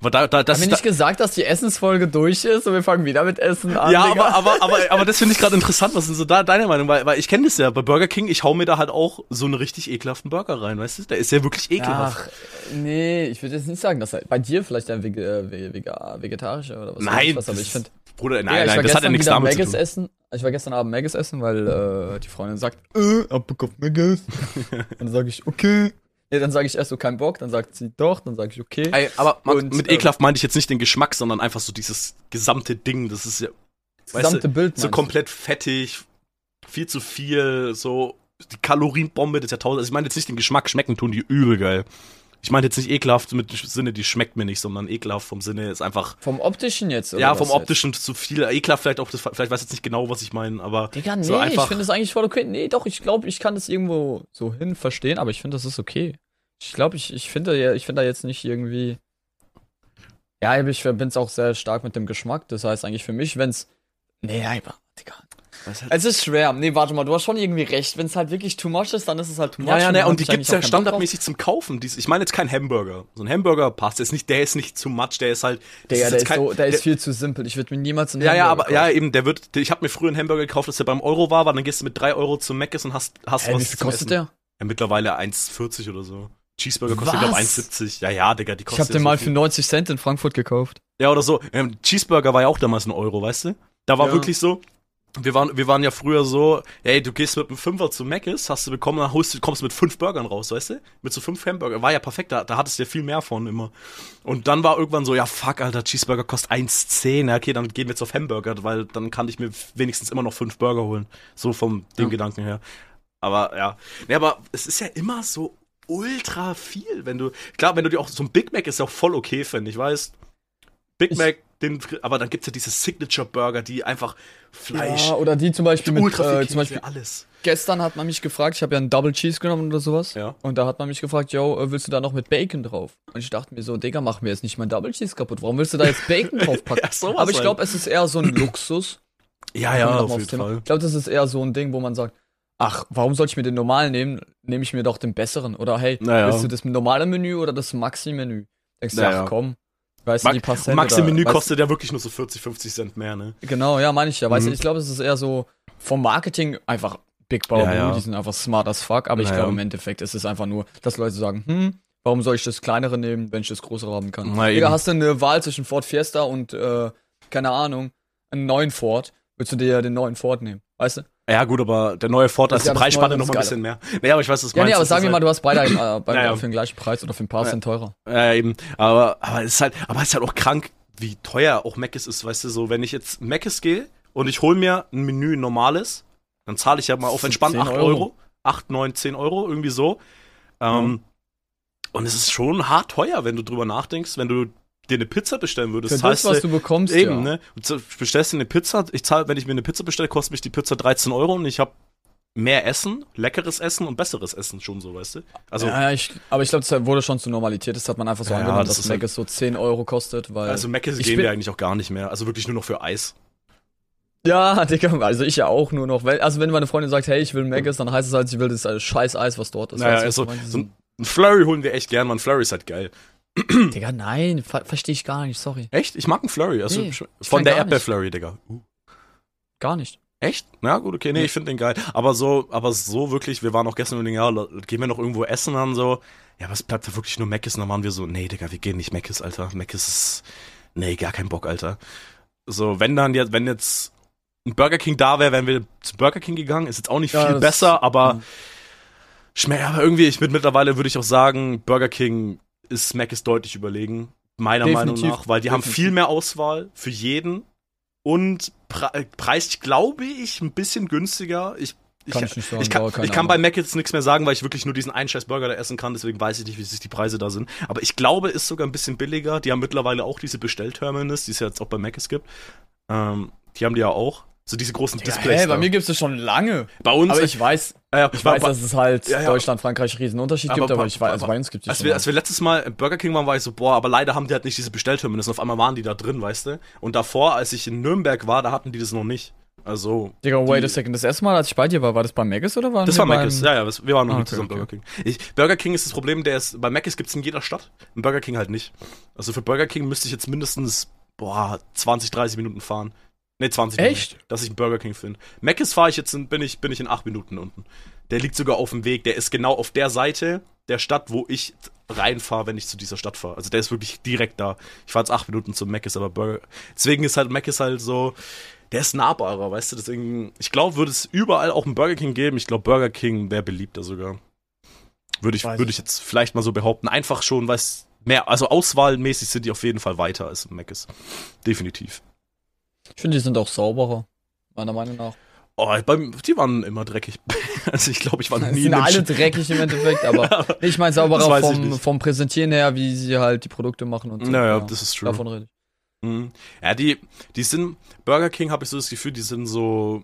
Aber da, da, das Haben wir nicht gesagt, dass die Essensfolge durch ist und wir fangen wieder mit Essen an? ja, Digga? aber, aber, aber, aber das finde ich gerade interessant. Was ist so da deine Meinung? Weil, weil ich kenne das ja. Bei Burger King, ich hau mir da halt auch so einen richtig ekelhaften Burger rein, weißt du? Der ist ja wirklich ekelhaft. Ach, nee, ich würde jetzt nicht sagen, dass er, bei dir vielleicht ein äh, Vega, vegetarischer oder was nein, was, aber ich finde, Bruder, nein, ja, ich nein, das hat ja nichts damit zu tun. essen. Ich war gestern Abend Maggis essen, weil äh, die Freundin sagt, äh, hab Bock auf Maggis. dann sage ich, okay. Ja, dann sage ich erst so, kein Bock, dann sagt sie doch, dann sage ich, okay. Ey, aber Und, mit äh, ekelhaft meinte ich jetzt nicht den Geschmack, sondern einfach so dieses gesamte Ding. Das ist ja Das gesamte weißt Bild so du? komplett fettig, viel zu viel, so die Kalorienbombe des Jahrtausends. Also ich meine jetzt nicht den Geschmack, schmecken tun die übel geil. Ich meine jetzt nicht ekelhaft mit dem Sinne, die schmeckt mir nicht, sondern ekelhaft vom Sinne ist einfach Vom optischen jetzt, oder ja, vom jetzt? optischen zu viel. Ekelhaft vielleicht auch, das, vielleicht weiß ich jetzt nicht genau, was ich meine, aber Digga, nee, so ich einfach. finde es eigentlich voll okay. Nee, doch, ich glaube, ich kann das irgendwo so hin verstehen, aber ich finde, das ist okay. Ich glaube, ich, ich finde ja, ich finde da jetzt nicht irgendwie. Ja, aber ich verbinde es auch sehr stark mit dem Geschmack. Das heißt eigentlich für mich, wenn es. Nee, einfach, Digga. Es ist schwer. Nee, warte mal, du hast schon irgendwie recht. Wenn es halt wirklich too much ist, dann ist es halt too much. ja, ja, dann und die ich gibt's eigentlich ja standardmäßig zum Kaufen. Ich meine jetzt kein Hamburger. So ein Hamburger passt jetzt nicht, der ist nicht zu much, der ist halt. das Digga, der ist, kein- so, der ist viel zu simpel. Ich würde mir niemals einen Ja, ja, Hamburger aber ja, eben, der wird. Ich habe mir früher einen Hamburger gekauft, dass der beim Euro war, weil dann gehst du mit 3 Euro zum Mc's und hast, hast Ey, was wie viel kostet Essen. der? Ja, mittlerweile 1,40 oder so. Cheeseburger kostet, glaube ich, Was? 1,70. Ja, ja, Digga, die Ich kostet habe den ja mal so für 90 Cent in Frankfurt gekauft. Ja, oder so. Ähm, Cheeseburger war ja auch damals ein Euro, weißt du? Da war Ja. wirklich so, wir waren, wir waren ja früher so, ey, du gehst mit einem Fünfer zu Mc's, hast du bekommen, dann holst du, kommst du mit fünf Burgern raus, weißt du? Mit so fünf Hamburger. War ja perfekt, da, da hattest du ja viel mehr von immer. Und dann war irgendwann so, ja, fuck, Alter, Cheeseburger kostet 1,10. Ja, okay, dann gehen wir jetzt auf Hamburger, weil dann kann ich mir wenigstens immer noch fünf Burger holen. So vom dem Ja. Gedanken her. Aber ja. Nee, aber es ist ja immer so ultra viel, wenn du, klar, wenn du dir auch, so ein Big Mac ist ja auch voll okay, finde ich, weißt Big Mac, den, aber dann gibt's ja diese Signature Burger, die einfach Fleisch, Ja, oder die zum Beispiel mit, ultra äh, zum Beispiel alles. Gestern hat man mich gefragt, ich habe ja einen Double Cheese genommen oder sowas. Ja. Und da hat man mich gefragt, yo, äh, willst du da noch mit Bacon drauf? Und ich dachte mir so, Digga, mach mir jetzt nicht mein Double Cheese kaputt. Warum willst du da jetzt Bacon drauf packen? Ja, sowas Aber ich halt. glaube, es ist eher so ein Luxus. Ja, ja, auf jeden Thema. Fall. Ich glaube, das ist eher so ein Ding, wo man sagt, ach, warum soll ich mir den normalen nehmen? Nehme ich mir doch den besseren. Oder hey, Naja. willst du das normale Menü oder das Maxi-Menü? Denkst du, Naja. ach komm, weißt Ma du, die paar Cent Maxi-Menü oder- weißt- kostet ja wirklich nur so 40, 50 Cent mehr, ne? Genau, ja, meine ich ja. Weißt Mhm. du, ich glaube, es ist eher so vom Marketing einfach Big Bau, Ja, ja. die sind einfach smart as fuck, aber ich Naja. glaube im Endeffekt ist es einfach nur, dass Leute sagen, hm, warum soll ich das kleinere nehmen, wenn ich das größere haben kann? Na, Digga, hast du eine Wahl zwischen Ford Fiesta und, äh, keine Ahnung, einen neuen Ford, würdest du dir ja den neuen Ford nehmen, weißt du? Ja, gut, aber der neue Ford, ist die ja Preisspanne noch mal ein bisschen mehr. Naja, aber ich weiß, was du Ja, nee, meinst. aber Das sagen ist wir mal, halt- du hast beide äh, beide Naja. für den gleichen Preis oder für ein paar Ja. Cent teurer. Ja, eben. Aber, aber es ist halt, aber es ist halt auch krank, wie teuer auch Mc's ist, weißt du, so, wenn ich jetzt Mc's gehe und ich hole mir ein Menü normales, dann zahle ich ja mal auf entspannt 10 8 Euro. Euro. 8, 9, 10 Euro, irgendwie so. Ähm, Und es ist schon hart teuer, wenn du drüber nachdenkst, wenn du dir eine Pizza bestellen würdest. Für das, was du bekommst, Eben, ja. ne? Und so bestellst du eine Pizza, ich zahle, wenn ich mir eine Pizza bestelle, kostet mich die Pizza 13 Euro und ich habe mehr Essen, leckeres Essen und besseres Essen schon so, weißt du? Also, ja, ich, aber ich glaube, das wurde schon zur Normalität. Das hat man einfach so Ja, angenommen, das dass Mac halt- so 10 Euro kostet, weil. also ich gehen bin- wir eigentlich auch gar nicht mehr. Also wirklich nur noch für Eis. Ja, Digga, also ich ja auch nur noch. Weil, also wenn meine Freundin sagt, hey, ich will Mac dann heißt es halt, sie will das äh, scheiß Eis, was dort ist. Naja, du, also, so ein, ein Flurry holen wir echt gern, man. Flurry ist halt geil. Digga, nein, ver verstehe ich gar nicht, sorry. Echt? Ich mag einen Flurry. Also Nee, von der. Erdbeer-Flurry, Digga. Uh. Gar nicht. Echt? Na gut, okay, nee, Nee. ich finde den geil. Aber so, aber so wirklich, wir waren auch gestern und ja, gehen wir noch irgendwo essen dann so. Ja, was bleibt da wirklich nur Mc's? Und dann waren wir so, nee, Digga, wir gehen nicht Mc's, Alter. Mc's ist, nee, gar kein Bock, Alter. So, wenn dann jetzt, wenn jetzt ein Burger King da wäre, wären wir zu Burger King gegangen. Ist jetzt auch nicht Ja, viel besser, aber schmeckt, aber irgendwie, ich bin mittlerweile, würde ich auch sagen, Burger King ist Mc's deutlich überlegen. Meiner Definitiv. Meinung nach, weil die haben Definitiv. viel mehr Auswahl für jeden und pre preislich, glaube ich, ein bisschen günstiger. Ich, ich, Kann ich nicht sagen, ich kann, ich kann bei. Mac jetzt nichts mehr sagen, weil ich wirklich nur diesen einen scheiß Burger da essen kann, deswegen weiß ich nicht, wie sich die Preise da sind. Aber ich glaube, ist sogar ein bisschen billiger. Die haben mittlerweile auch diese Bestellterminals, die es ja jetzt auch bei Mac gibt. Ähm, die haben die ja auch. So diese großen Digga, Displays. hä, bei da. mir gibt's das schon lange. bei uns, Aber ich weiß, äh, ich weiß, dass es halt Ja, ja. Deutschland, Frankreich riesen Unterschied Aber gibt, aber bei- ich weiß, also bei uns gibt es Als wir, als wir letztes Mal im Burger King waren, war ich so, boah, aber leider haben die halt nicht diese Bestellterminals. Und auf einmal waren die da drin, weißt du? Und davor, als ich in Nürnberg war, da hatten die das noch nicht. Also, Digga, wait a second. Das erste Mal, als ich bei dir war, war das bei Maggis oder war das war Mc's. Ja, ja, das- wir waren noch Ah, nie okay, zusammen okay. Burger King. Ich, Burger King ist das Problem, der ist, bei Mc's gibt's in jeder Stadt, im Burger King halt nicht. Also für Burger King müsste ich jetzt mindestens, boah, 20, 30 Minuten fahren. Ne, 20 Echt? Minuten, dass ich einen Burger King finde. Mc's fahre ich jetzt, in, bin ich, bin ich in 8 Minuten unten. Der liegt sogar auf dem Weg, der ist genau auf der Seite der Stadt, wo ich reinfahre, wenn ich zu dieser Stadt fahre. Also der ist wirklich direkt da. Ich fahre jetzt 8 Minuten zum Mc's, aber Burger, deswegen ist halt Mc's halt so, der ist nahbarer, weißt du, deswegen, ich glaube, würde es überall auch einen Burger King geben. Ich glaube, Burger King wäre beliebter sogar. Würde ich, würde ich jetzt vielleicht mal so behaupten. Einfach schon, weil es mehr, also auswahlmäßig sind die auf jeden Fall weiter als Mc's. Definitiv. Ich finde, die sind auch sauberer. Meiner Meinung nach. Oh, beim, die waren immer dreckig. Also ich glaube, ich war nie sind alle dreckig im Endeffekt, aber ich meine sauberer weiß ich vom, vom Präsentieren her, wie sie halt die Produkte machen und so. Naja, das ist true. Davon rede ich. Mhm. Ja, die, die sind, Burger King habe ich so das Gefühl, die sind so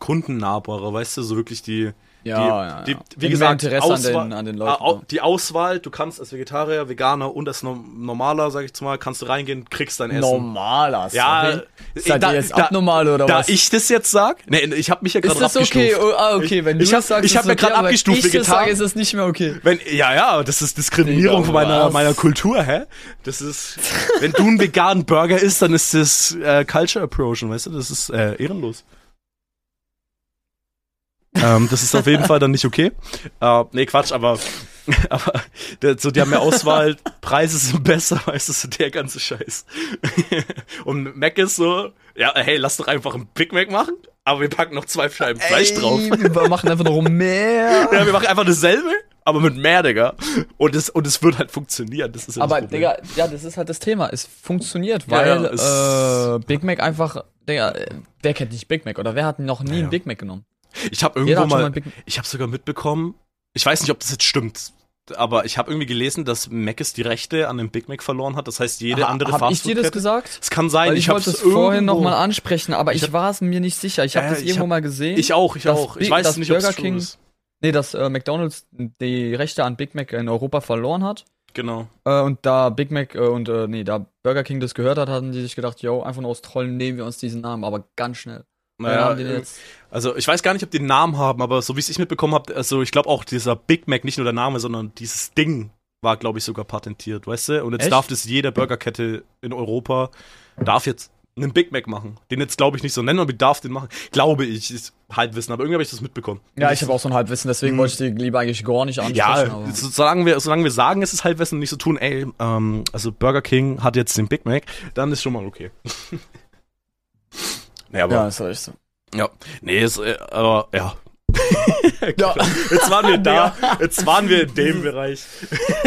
kundennahbarer, weißt du, so wirklich die, Ja, Die- ja, ja. die- wie gesagt, Interesse an Auswahl- den, an den Leuten. au- die Auswahl, du kannst als Vegetarier, Veganer und als no normaler, sag ich jetzt mal, kannst du reingehen, kriegst dein Essen. Normaler, Ja, sorry. Seid da- ihr jetzt da- abnormal oder Da was? ich das jetzt sag, nee, ich habe mich ja gerade ist das abgestuft. okay? Oh, ah, okay, wenn du ich das sagst, ich hab ist mir okay, grad aber abgestuft, wenn ich das sage, ist es nicht mehr okay. Wenn, ja, ja, das ist Diskriminierung von meiner, was? meiner Kultur, hä? Das ist, wenn du einen veganen Burger isst, dann ist das äh, Culture Approaching, weißt du? Das ist äh, ehrenlos. Ähm, das ist auf jeden Fall dann nicht okay. Äh, nee, Quatsch, aber, aber der, so, die haben mehr Auswahl, Preise sind besser, weißt du, so der ganze Scheiß. Und Mac ist so, ja, hey, lass doch einfach einen Big Mac machen, aber wir packen noch zwei Scheiben Fleisch Ey, drauf. Wir machen einfach noch mehr. Ja, wir machen einfach dasselbe, aber mit mehr, Digga. Und es, und es wird halt funktionieren. Das ist ja Aber, das. Digga, ja, das ist halt das Thema. Es funktioniert, Ja, weil ja, es- äh, Big Mac einfach, Digga, wer kennt nicht Big Mac oder wer hat noch nie Ja, ja. einen Big Mac genommen? Ich habe irgendwo mal mal, ich habe sogar mitbekommen, ich weiß nicht, ob das jetzt stimmt, aber ich habe irgendwie gelesen, dass Mc's die Rechte an dem Big Mac verloren hat. Das heißt, jede Ha- andere Hab ich dir das gesagt? Es kann sein, Weil ich, ich, wollte es vorhin nochmal ansprechen, aber Ich ich, war es mir nicht sicher. Ich habe Äh, das irgendwo hab- mal gesehen. Ich auch, ich auch. Ich weiß nicht, ob es King- ist. Nee, dass äh, McDonalds die Rechte an Big Mac in Europa verloren hat. Genau. Äh, und da Big Mac äh, und äh, nee, da Burger King das gehört hat, hatten die sich gedacht, yo, einfach nur aus Trollen nehmen wir uns diesen Namen, aber ganz schnell. Naja, jetzt, also ich weiß gar nicht, ob die einen Namen haben, aber so wie es ich mitbekommen habe, also ich glaube auch dieser Big Mac, nicht nur der Name, sondern dieses Ding war, glaube ich, sogar patentiert, weißt du? Und jetzt Echt? darf das jede Burgerkette in Europa, darf jetzt einen Big Mac machen. Den jetzt, glaube ich, nicht so nennen, aber darf den machen. Glaube ich, ist Halbwissen, aber irgendwie habe ich das mitbekommen. ja, ich habe auch so ein Halbwissen, deswegen Hm. wollte ich die lieber eigentlich gar nicht ansprechen. ja, aber solange wir, solange wir sagen, es ist Halbwissen und nicht so tun, ey, ähm, also Burger King hat jetzt den Big Mac, dann ist schon mal okay. naja, aber, ja, ist echt so. ja. Nee, ist, äh, aber, ja. Ja. Jetzt waren wir da, jetzt waren wir in dem Bereich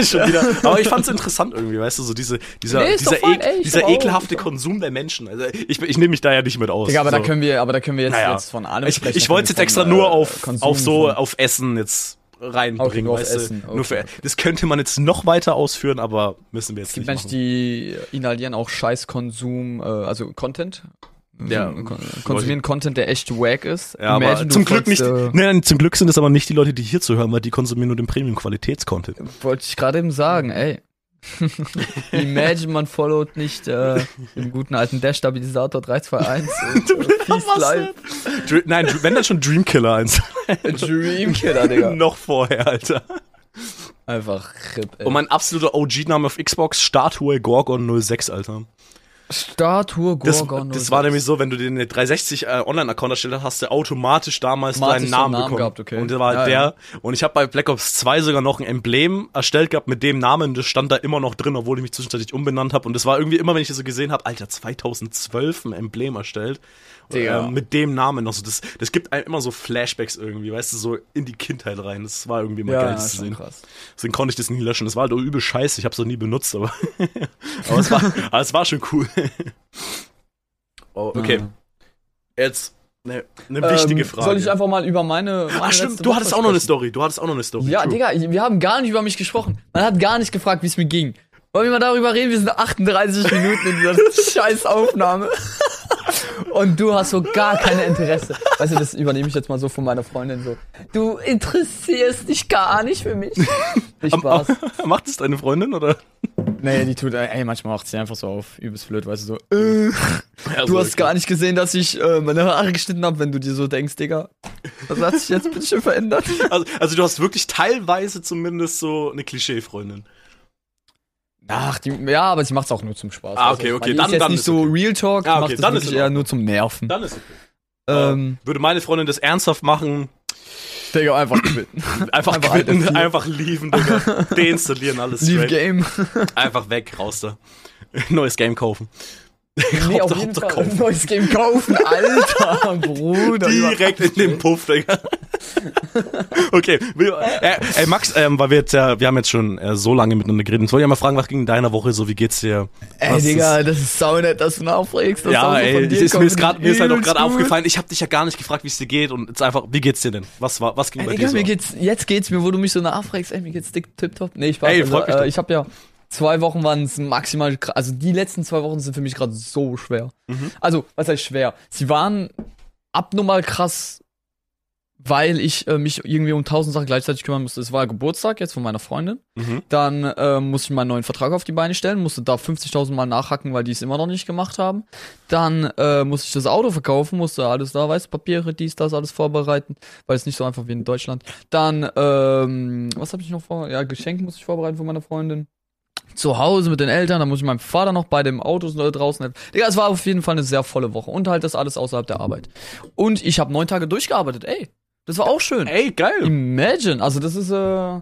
schon wieder. Aber ich fand's interessant irgendwie, weißt du, so diese, dieser, Nee, dieser, fein, ey, dieser auch, ekelhafte doch. Konsum der Menschen. Also ich, ich nehme mich da ja nicht mit aus. Digga, aber so. da können wir, aber da können wir jetzt, Naja. jetzt von allem ich, sprechen. ich wollte es jetzt extra nur äh, auf, Konsum, auf so, auf Essen jetzt Okay, reinbringen, nur auf weißt du. Essen, Nur für, okay. das könnte man jetzt noch weiter ausführen, aber müssen wir jetzt Es gibt nicht Menschen, machen. die inhalieren auch Scheißkonsum, äh, also Content. Ja, konsumieren Content, der echt wack ist. Ja, aber Imagine, du zum Glück nicht. äh, Nein, zum Glück sind es aber nicht die Leute, die hier zuhören, weil die konsumieren nur den Premium-Qualitätscontent. Wollte ich gerade eben sagen, ey. Imagine, man followt nicht äh, den guten alten Dash-Stabilisator 321. und, äh, Feast Live. Dr Nein, wenn dann schon Dreamkiller eins. Dreamkiller, Digga. Noch vorher, Alter. Einfach RIP, ey. Und mein absoluter OG-Name auf Xbox, Statue Gorgon 06, Alter. Statue Das, Gorgon. das war nämlich so, wenn du den 360 äh, Online-Account erstellt hast, hast du automatisch damals Automatisch deinen Namen, Namen bekommen. gehabt, okay. Und der war Ja, der. ja. Und ich habe bei Black Ops 2 sogar noch ein Emblem erstellt gehabt mit dem Namen. Das stand da immer noch drin, obwohl ich mich zwischenzeitlich umbenannt habe. Und das war irgendwie immer, wenn ich das so gesehen habe, Alter, 2012 ein Emblem erstellt. Digga. Ähm, mit dem Namen noch so. Das, das gibt einem immer so Flashbacks irgendwie, weißt du, so in die Kindheit rein. Das war irgendwie immer ja, geil, ja, zu schon sehen. krass. Deswegen konnte ich das nie löschen. Das war halt auch übel scheiße. Ich habe es noch nie benutzt, aber, aber, es war, aber es war schon cool. oh, okay. Ja. Jetzt eine ne wichtige Ähm, Frage. Soll ich einfach mal über meine. meine ah, stimmt, du hattest auch noch eine? Story. Du hattest auch noch eine Story. Ja, True. Digga, wir haben gar nicht über mich gesprochen. Man hat gar nicht gefragt, wie es mir ging. Wollen wir mal darüber reden? Wir sind 38 Minuten in dieser scheiß Aufnahme. Und du hast so gar kein Interesse. Weißt du, das übernehme ich jetzt mal so von meiner Freundin so. Du interessierst dich gar nicht für mich. Viel Spaß. Macht es deine Freundin oder? Nee, die tut, ey, manchmal macht sie einfach so auf, übelst blöd, weißt du, so, äh, Ja, du hast gar nicht gesehen, dass ich äh, meine Haare geschnitten habe, wenn du dir so denkst, Digga, was hat sich jetzt bitte schön verändert? Also, also du hast wirklich teilweise zumindest so eine Klischee-Freundin. Ach, die, ja, aber sie macht's auch nur zum Spaß. Ah, okay, okay, Die dann- ist jetzt dann nicht ist so okay. Real Talk, Ah, okay, macht das dann ist eher nur zum Nerven. Dann ist okay. Ähm, Würde meine Freundin das ernsthaft machen, Digga, einfach quitten. einfach, Einfach quitten, alles einfach leaven, Digga. Deinstallieren, alles Leave straight. Game. Einfach weg, raus da. Neues Game kaufen. Nee, auf jeden Fall. Ein neues Game kaufen, Alter, Bruder. Direkt in den Puff, Digga. okay, wir- äh, ey Max, ähm, weil wir jetzt ja, wir haben jetzt schon äh, so lange miteinander geredet. Ich wollte ja mal fragen, was ging in deiner Woche so, wie geht's dir? Ey, Was Digga, das ist saunett, dass du nachfragst. ja, ey, dir ist, mir ist, grad, mir ist halt auch gerade aufgefallen, ich habe dich ja gar nicht gefragt, wie es dir geht und jetzt einfach, wie geht's dir denn? Was war, was ging bei Ey, dir Digga, so? mir geht's, jetzt geht's mir, wo du mich so nachfragst, ey, mir geht's dick, tipptopp. Nee, ich war, Ey, also, äh, ich hab ja, zwei Wochen waren es maximal, also die letzten zwei Wochen sind für mich gerade so schwer. Mhm. Also, was heißt schwer? Sie waren abnormal krass, weil ich äh, mich irgendwie um tausend Sachen gleichzeitig kümmern musste. Es war Geburtstag jetzt von meiner Freundin. Mhm. Dann äh, musste ich meinen neuen Vertrag auf die Beine stellen, musste da 50.000 Mal nachhacken, weil die es immer noch nicht gemacht haben. Dann äh, musste ich das Auto verkaufen, musste alles da, weißt du, Papiere, dies, das, alles vorbereiten, weil es nicht so einfach wie in Deutschland. Dann, ähm, was habe ich noch vor? Ja, Geschenke musste ich vorbereiten von meiner Freundin. Zu Hause mit den Eltern, dann muss ich meinem Vater noch bei dem Autos äh, draußen helfen. Digga, es war auf jeden Fall eine sehr volle Woche. Und halt das alles außerhalb der Arbeit. Und ich habe neun Tage durchgearbeitet, ey. Das war auch schön. Ey, geil. Imagine, also das ist äh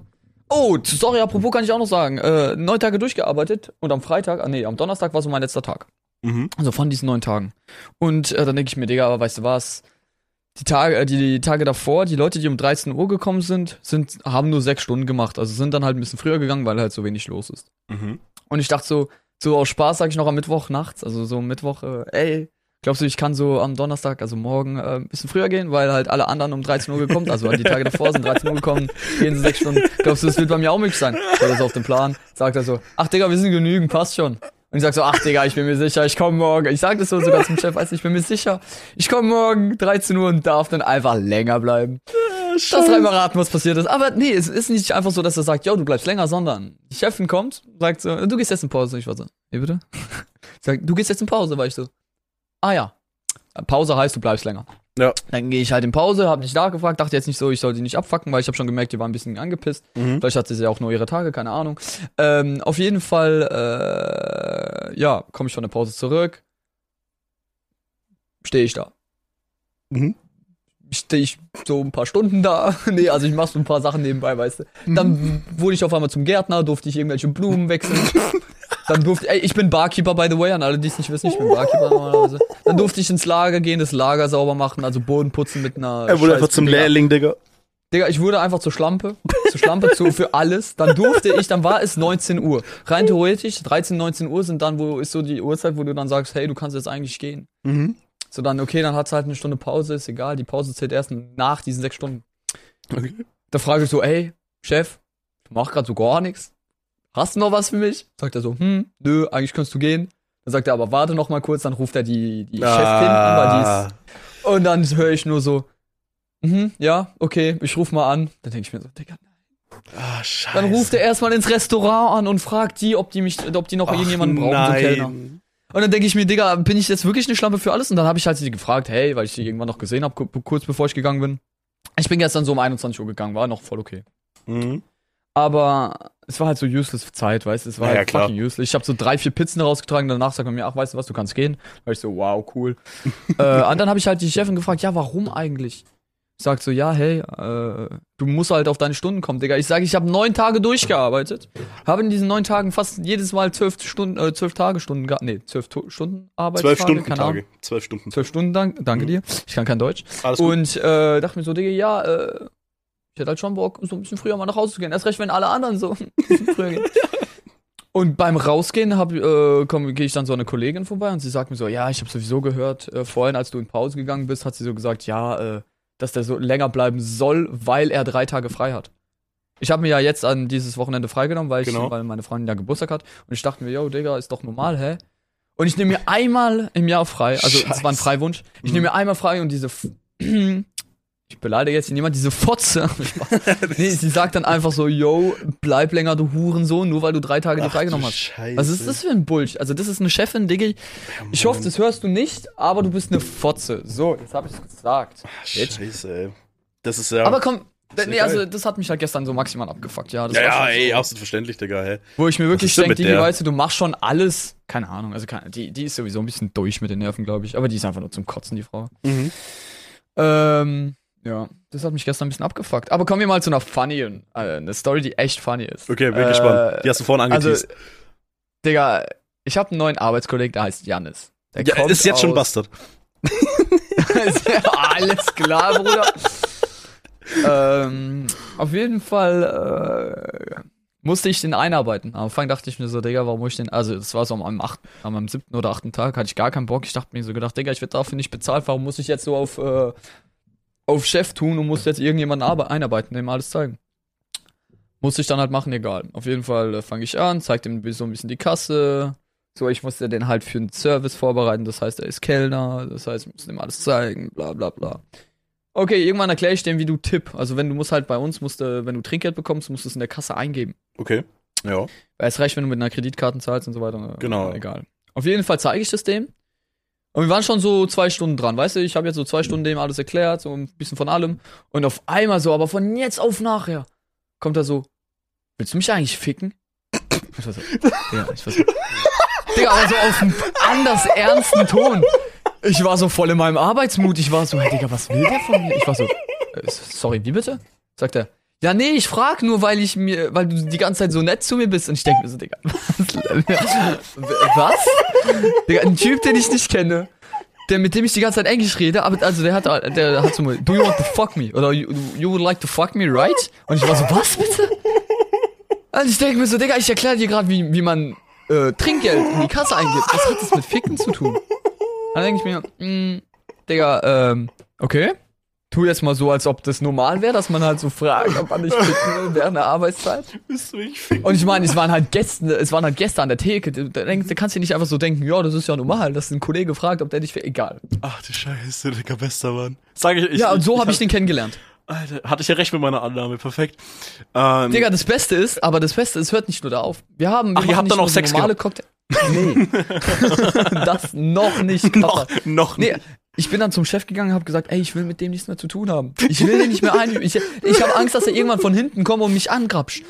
Oh, sorry, apropos kann ich auch noch sagen. Äh, neun Tage durchgearbeitet und am Freitag, ah nee, am Donnerstag war so mein letzter Tag. Mhm. Also von diesen neun Tagen. Und äh, dann denke ich mir, Digga, aber weißt du was? Die Tage, äh, die, die Tage davor, die Leute, die um 13 Uhr gekommen sind, sind, haben nur sechs Stunden gemacht. Also sind dann halt ein bisschen früher gegangen, weil halt so wenig los ist. Mhm. Und ich dachte so, so aus Spaß sage ich noch am Mittwoch nachts, also so Mittwoch, äh, ey, glaubst du, ich kann so am Donnerstag, also morgen, äh, ein bisschen früher gehen, weil halt alle anderen um 13 Uhr gekommen, also die Tage davor sind 13 Uhr gekommen, gehen sie sechs Stunden. Glaubst du, das wird bei mir auch möglich sein? So, das auf dem Plan. Sagt er so, ach Digga, wir sind genügend, passt schon. Und ich sag so, ach Digga, ich bin mir sicher, ich komme morgen. Ich sag das so sogar zum Chef, weißt du, ich bin mir sicher, ich komme morgen 13 Uhr und darf dann einfach länger bleiben. Das dreimal raten, was passiert ist. Aber nee, es ist nicht einfach so, dass er sagt, yo, du bleibst länger, sondern die Chefin kommt, sagt so, du gehst jetzt in Pause. Ich war so, wie bitte? Sagt, du gehst jetzt in Pause, war ich so. Ah ja. Pause heißt, du bleibst länger. Ja. Dann gehe ich halt in Pause, hab nicht nachgefragt, dachte jetzt nicht so, ich soll die nicht abfacken, weil ich habe schon gemerkt, die war ein bisschen angepisst. Mhm. Vielleicht hatte sie ja auch nur ihre Tage, keine Ahnung. Ähm, auf jeden Fall, äh, ja, komme ich von der Pause zurück. Stehe ich da. Mhm. Stehe ich so ein paar Stunden da. nee, also ich mache so ein paar Sachen nebenbei, weißt du. Dann wurde ich auf einmal zum Gärtner, durfte ich irgendwelche Blumen wechseln. Dann durfte ey, ich bin Barkeeper, by the way, an alle, die es nicht wissen, ich bin Barkeeper normalerweise. Dann durfte ich ins Lager gehen, das Lager sauber machen, also Boden putzen mit einer. Er wurde einfach zum Digga. Lehrling, Digga. Digga, ich wurde einfach zur Schlampe. Zur Schlampe zu, für alles. Dann durfte ich, dann war es 19 Uhr. Rein theoretisch, 13, 19 Uhr sind dann, wo ist so die Uhrzeit, wo du dann sagst, hey, du kannst jetzt eigentlich gehen. Mhm. So dann, okay, dann hat's halt eine Stunde Pause, ist egal. Die Pause zählt erst nach diesen sechs Stunden. Okay. Da frage ich so, ey, Chef, ich mach grad so gar nichts. Hast du noch was für mich? Sagt er so, hm, nö, eigentlich kannst du gehen. Dann sagt er, aber warte noch mal kurz, dann ruft er die, die Chefin an, weil die Ah. ist. Und dann höre ich nur so, mhm, ja, okay, ich ruf mal an. Dann denke ich mir so, Digga, Ah, scheiße. dann ruft er erstmal ins Restaurant an und fragt die, ob die mich, ob die noch Ach, irgendjemanden brauchen, so nein. Kellner. Und dann denke ich mir, Digga, bin ich jetzt wirklich eine Schlampe für alles? Und dann habe ich halt sie gefragt, hey, weil ich sie irgendwann noch gesehen habe, kurz bevor ich gegangen bin. Ich bin gestern so um 21 Uhr gegangen, war noch voll okay. Mhm. Aber es war halt so useless Zeit, weißt du? Es war Ja, ja, halt klar. fucking useless. Ich habe so drei, vier Pizzen rausgetragen, danach sagt man mir, ach, weißt du was, du kannst gehen. Da war ich so, wow, cool. äh, und dann habe ich halt die Chefin gefragt, ja, warum eigentlich? Sagt so, ja, hey, äh, du musst halt auf deine Stunden kommen, Digga. Ich sage, ich habe neun Tage durchgearbeitet. Habe in diesen neun Tagen fast jedes Mal zwölf Stunden, äh, zwölf Tage Stunden, gehabt. nee, zwölf to Stunden Arbeitstage. Zwölf Stunden. Tage. Zwölf Stunden. Zwölf Stunden, dank, danke dir. Ich kann kein Deutsch. Alles gut. Und äh, dachte mir so, Digga, ja, äh, ich hätte halt schon Bock, so ein bisschen früher mal nach Hause zu gehen. Erst recht, wenn alle anderen so früher gehen. Und beim Rausgehen äh, gehe ich dann so eine Kollegin vorbei und sie sagt mir so, ja, ich habe sowieso gehört, äh, vorhin, als du in Pause gegangen bist, hat sie so gesagt, ja, äh, dass der so länger bleiben soll, weil er drei Tage frei hat. Ich habe mir ja jetzt an dieses Wochenende freigenommen, weil, ich, Genau. weil meine Freundin ja Geburtstag hat. Und ich dachte mir, yo, Digga, ist doch normal, hä? Und ich nehme mir einmal im Jahr frei, also es war ein. Freiwunsch. Ich Mhm. nehme mir einmal frei und diese, ich beleidige jetzt niemand, diese Fotze. nee, sie sagt dann einfach so, yo, bleib länger, du Hurensohn, nur weil du drei Tage Ach, freigenommen hast. Scheiße. Was ist das für ein Bullshit? Also das ist eine Chefin, Digga. Ich hoffe, das hörst du nicht, aber du bist eine Fotze. So, jetzt habe ich es gesagt. Bitch. Scheiße, ey. Das ist ja. Aber komm, nee, ja also das hat mich halt gestern so maximal abgefuckt, ja. Das ja, ja, ey, so, absolut verständlich, Digga, hey. Wo ich mir wirklich denke, die, weißt du, du machst schon alles. Keine Ahnung, also keine, die, die ist sowieso ein bisschen durch mit den Nerven, glaube ich. Aber die ist einfach nur zum Kotzen, die Frau. Mhm. Ähm, ja, das hat mich gestern ein bisschen abgefuckt. Aber kommen wir mal zu einer funny, äh, eine Story, die echt funny ist. Okay, bin Äh, gespannt. Die hast du vorhin Also, angeteased. Digga, ich habe einen neuen Arbeitskollegen, der heißt Janis. Der ja, kommt ist jetzt schon aus- Bastard. Alles klar, Bruder. ähm, auf jeden Fall äh, musste ich den einarbeiten. Am Anfang dachte ich mir so, Digga, warum muss ich den? Also, das war so am, acht, am siebten oder achten Tag, hatte ich gar keinen Bock. Ich dachte mir so gedacht, Digga, ich werde dafür nicht bezahlt. Warum muss ich jetzt so auf, äh, auf Chef tun und muss jetzt irgendjemanden arbe- einarbeiten, dem alles zeigen? Musste ich dann halt machen, egal. Auf jeden Fall äh, fange ich an, zeig dem so ein bisschen die Kasse. So, ich musste den halt für einen Service vorbereiten, das heißt, er ist Kellner, das heißt, ich muss ihm alles zeigen, bla bla bla. Okay, irgendwann erkläre ich dem, wie du Tipp. Also wenn du musst halt bei uns, musst du, wenn du Trinkgeld bekommst, musst du es in der Kasse eingeben. Okay. Ja. Weil es reicht, wenn du mit einer Kreditkarte zahlst und so weiter. Genau. Egal. Auf jeden Fall zeige ich das dem. Und wir waren schon so zwei Stunden dran, weißt du? Ich habe jetzt so zwei Stunden dem alles erklärt, so ein bisschen von allem. Und auf einmal so, aber von jetzt auf nachher, kommt er so, willst du mich eigentlich ficken? Ich war so, ja, ich war so, Digga, aber so auf einen anders ernsten Ton. Ich war so voll in meinem Arbeitsmut. Ich war so, hey, Digga, was will der von mir? Ich war so, äh, sorry, wie bitte? Sagt er, ja, nee, ich frag nur, weil ich mir, weil du die ganze Zeit so nett zu mir bist. Und ich denke mir so, Digga, was? was? Digga, ein Typ, den ich nicht kenne, der, mit dem ich die ganze Zeit Englisch rede, aber also der hat, der hat so mal, do you want to fuck me? Oder you, you would like to fuck me, right? Und ich war so, was bitte? Und ich denke mir so, Digga, ich erkläre dir gerade, wie, wie man äh, Trinkgeld in die Kasse eingibt. Was hat das mit Ficken zu tun? Dann denke ich mir, mh, Digga, ähm, okay. Tu jetzt mal so, als ob das normal wäre, dass man halt so fragt, ob man nicht ficken will während der Arbeitszeit. Bist du mich ficken? Und ich meine, es waren halt Gäste, es waren halt Gäste an der Theke. Da, denkst- da kannst du nicht einfach so denken, ja, das ist ja normal, dass ein Kollege fragt, ob der dich, egal. Ach du Scheiße, Digga, bester Mann. Sag ich, ich ja, und so habe ich den kennengelernt. Alter, hatte ich ja recht mit meiner Annahme, perfekt. Ähm, Digga, das Beste ist, aber das Beste ist, hört nicht nur da auf. Wir haben, wir Ach, ihr habt dann auch Sex normale Cocktail. Nee. das noch nicht. noch, Kappa. noch Nee, nicht. Ich bin dann zum Chef gegangen und habe gesagt, ey, ich will mit dem nichts mehr zu tun haben. Ich will den nicht mehr ein. Ich, ich habe Angst, dass er irgendwann von hinten kommt und mich angrapscht.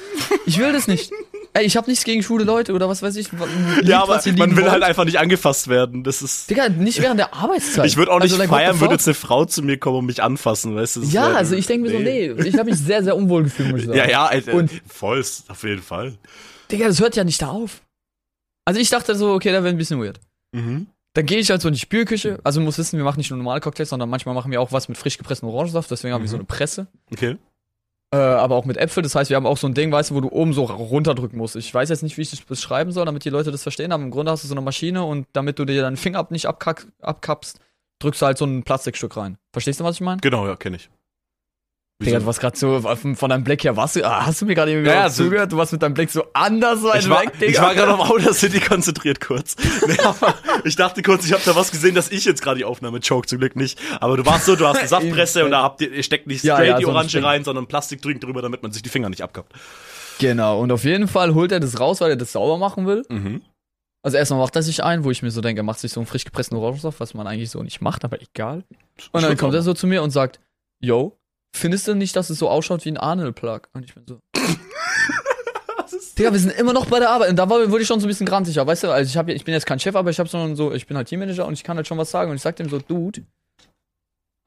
Ich will das nicht. Ey, ich habe nichts gegen schwule Leute oder was weiß ich. Liebt, Ja, aber man will wollt. halt einfach nicht angefasst werden. Das ist. Digga, nicht während der Arbeitszeit. Ich würde auch nicht Also, like, feiern, würde jetzt eine Frau zu mir kommen und mich anfassen, weißt du? Ja, also ich denke mir so, nee, ich habe mich sehr, sehr unwohl gefühlt, muss ich sagen. Ja, ja, Alter, Und- voll, auf jeden Fall. Digga, das hört ja nicht da auf. Also ich dachte so, okay, da wäre ein bisschen weird. Mhm. Dann gehe ich halt so in die Spülküche. Also muss wissen, wir machen nicht nur normale Cocktails, sondern manchmal machen wir auch was mit frisch gepresstem Orangensaft. Deswegen haben wir Mhm. so eine Presse. Okay. Äh, aber auch mit Äpfel. Das heißt, wir haben auch so ein Ding, weißt du, wo du oben so runterdrücken musst. Ich weiß jetzt nicht, wie ich das beschreiben soll, damit die Leute das verstehen. Aber im Grunde hast du so eine Maschine und damit du dir deinen Finger ab nicht abkack, abkappst, drückst du halt so ein Plastikstück rein. Verstehst du, was ich meine? Genau, ja, kenne ich. Digga, du warst gerade so von deinem Blick her, warst du, ah, hast du mir gerade irgendwie Ja, ja, zugehört? Du warst mit deinem Blick so anders weit Ich war, weg, Digga. ich war gerade auf Outer City konzentriert kurz. Ich dachte kurz, ich habe da was gesehen, dass ich jetzt gerade die Aufnahme choke, zum Glück nicht. Aber du warst so, du hast eine Saftpresse und da habt ihr, ihr steckt nicht Ja, straight ja, die so ein Orange rein, sondern Plastikdrink drüber, damit man sich die Finger nicht abkappt. Genau, und auf jeden Fall holt er das raus, weil er das sauber machen will. Mhm. Also erstmal macht er sich ein, wo ich mir so denke, er macht sich so einen frisch gepressten Orangensaft, was man eigentlich so nicht macht, aber egal. Und dann kommt er so zu mir und sagt, yo, findest du nicht, dass es so ausschaut wie ein Arnold-Plug? Und ich bin so, Digga, wir sind immer noch bei der Arbeit. Und da war, wurde ich schon so ein bisschen grantiger, weißt du? Also ich, hab, ich bin jetzt kein Chef, aber ich habe so, so, ich bin halt Teammanager und ich kann halt schon was sagen. Und ich sag dem so, Dude,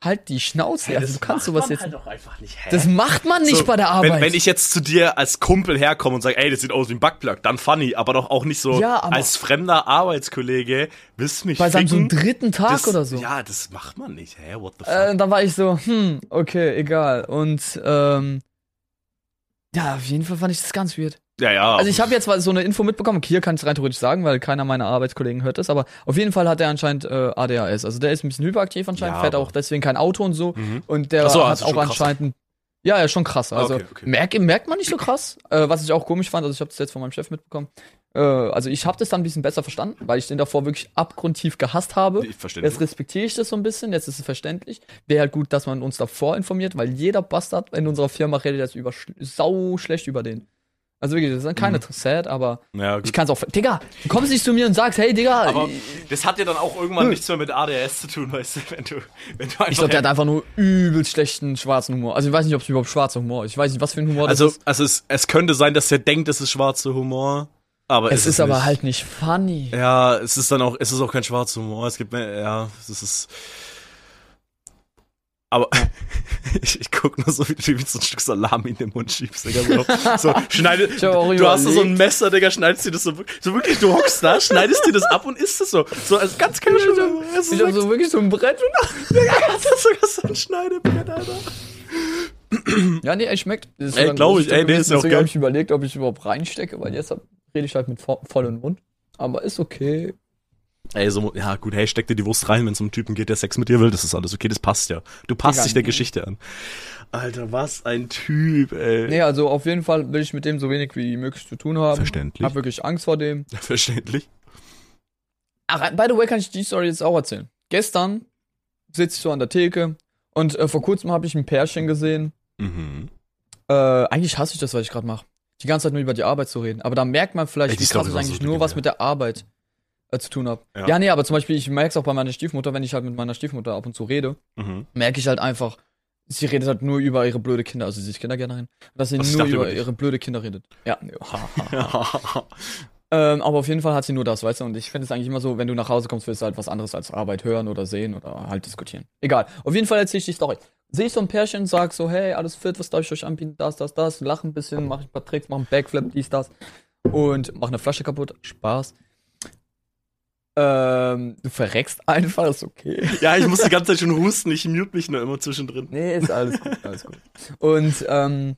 halt die Schnauze. also du kannst sowas jetzt. halt doch einfach nicht, hä? Das macht man nicht So, bei der Arbeit. Wenn, wenn ich jetzt zu dir als Kumpel herkomme und sage, ey, das sieht aus wie ein Backplug, dann funny, aber doch auch nicht so Ja, aber- als fremder Arbeitskollege, willst du mich bei seinem so dritten Tag das, oder so. Ja, das macht man nicht, hä? What the fuck? Äh, dann war ich so, hm, okay, egal. Und ähm, ja, auf jeden Fall fand ich das ganz weird. Ja, ja. Also ich habe jetzt so eine Info mitbekommen, hier kann ich es rein theoretisch sagen, weil keiner meiner Arbeitskollegen hört das, aber auf jeden Fall hat er anscheinend äh, ADHS. Also der ist ein bisschen hyperaktiv anscheinend, Ja, fährt auch deswegen kein Auto und so. Mhm. Und der so, hat also auch anscheinend ein ja, ja, schon krass. Also Okay, okay. Merk, merkt man nicht so krass, äh, was ich auch komisch fand. Also ich habe das jetzt von meinem Chef mitbekommen. Äh, also ich habe das dann ein bisschen besser verstanden, weil ich den davor wirklich abgrundtief gehasst habe. Ich verstehe Jetzt respektiere ich das so ein bisschen, jetzt ist es verständlich. Wäre halt gut, dass man uns davor informiert, weil jeder Bastard in unserer Firma redet jetzt über sau schlecht über den. Also wirklich, das sind keine Mhm. sad, aber Ja, ich kann es auch. Digga, du kommst nicht zu mir und sagst, hey Digga, Aber das hat ja dann auch irgendwann nichts mehr mit ADS zu tun, weißt du, wenn du, wenn du einfach ich glaube, der hat einfach nur übelst schlechten schwarzen Humor. Also ich weiß nicht, ob es überhaupt schwarzer Humor ist. Ich weiß nicht, was für ein Humor also, das ist. also es, es könnte sein, dass er denkt, es ist schwarzer Humor, aber Es ist aber nicht. halt nicht funny. Ja, es ist dann auch, es ist auch kein schwarzer Humor. Es gibt mehr, ja, es ist. Aber ich, ich guck nur so, wie du wie so ein Stück Salami in den Mund schiebst, Digga. So, so schneide, Ich hab du hast so so ein. Messer, Digga, schneidest dir das so, so wirklich, du hockst da, schneidest dir das ab und isst es so. So, also ganz casual. Es ist Ich hab so wirklich so ein Brett und Digga, das ist sogar so ein Schneidebrett, Alter. Ja, nee, es schmeckt. Das Ey, sogar ein glaub großes ich, ey, nee, ist ja auch geil. habe ich überlegt, ob ich überhaupt reinstecke, weil jetzt hab- rede ich halt mit vo vollem Mund. Aber ist okay. Ey, so, ja, gut, hey, steck dir die Wurst rein, wenn es um einen Typen geht, der Sex mit dir will, das ist alles okay, das passt ja. Du passt dich der. Geschichte an. Alter, was ein Typ, ey. Nee, also auf jeden Fall will ich mit dem so wenig wie möglich zu tun haben. Verständlich. Hab wirklich Angst vor dem. Verständlich. Ach, by the way, kann ich die Story jetzt auch erzählen. Gestern sitze ich so an der Theke und äh, vor kurzem habe ich ein Pärchen gesehen. Mhm. Äh, eigentlich hasse ich das, was ich gerade mache. Die ganze Zeit nur über die Arbeit zu reden. Aber da merkt man vielleicht, Ey, die wie krass Story ich war so eigentlich nur was mit der Arbeit äh, zu tun habe. Ja. Ja. nee, aber zum Beispiel, ich merke es auch bei meiner Stiefmutter, wenn ich halt mit meiner Stiefmutter ab und zu rede, Mhm. merke ich halt einfach, sie redet halt nur über ihre blöde Kinder, also sie ist Kindergärtnerin, dass sie Was, nur über ihre blöde Kinder redet. Ja, ähm, aber auf jeden Fall hat sie nur das, weißt du, und ich finde es eigentlich immer so, wenn du nach Hause kommst, willst du halt was anderes als Arbeit hören oder sehen oder halt diskutieren. Egal. Auf jeden Fall erzähle ich die Story. Sehe ich so ein Pärchen, sag so, hey, alles fit, was darf ich euch anbieten, das, das, das, lach ein bisschen, mach ein paar Tricks, mach einen Backflip, dies, das und mach eine Flasche kaputt, Spaß. Ähm, du verreckst einfach, ist okay. ja, ich muss die ganze Zeit schon husten, ich mute mich nur immer zwischendrin. Nee, ist alles gut, alles gut. Und ähm,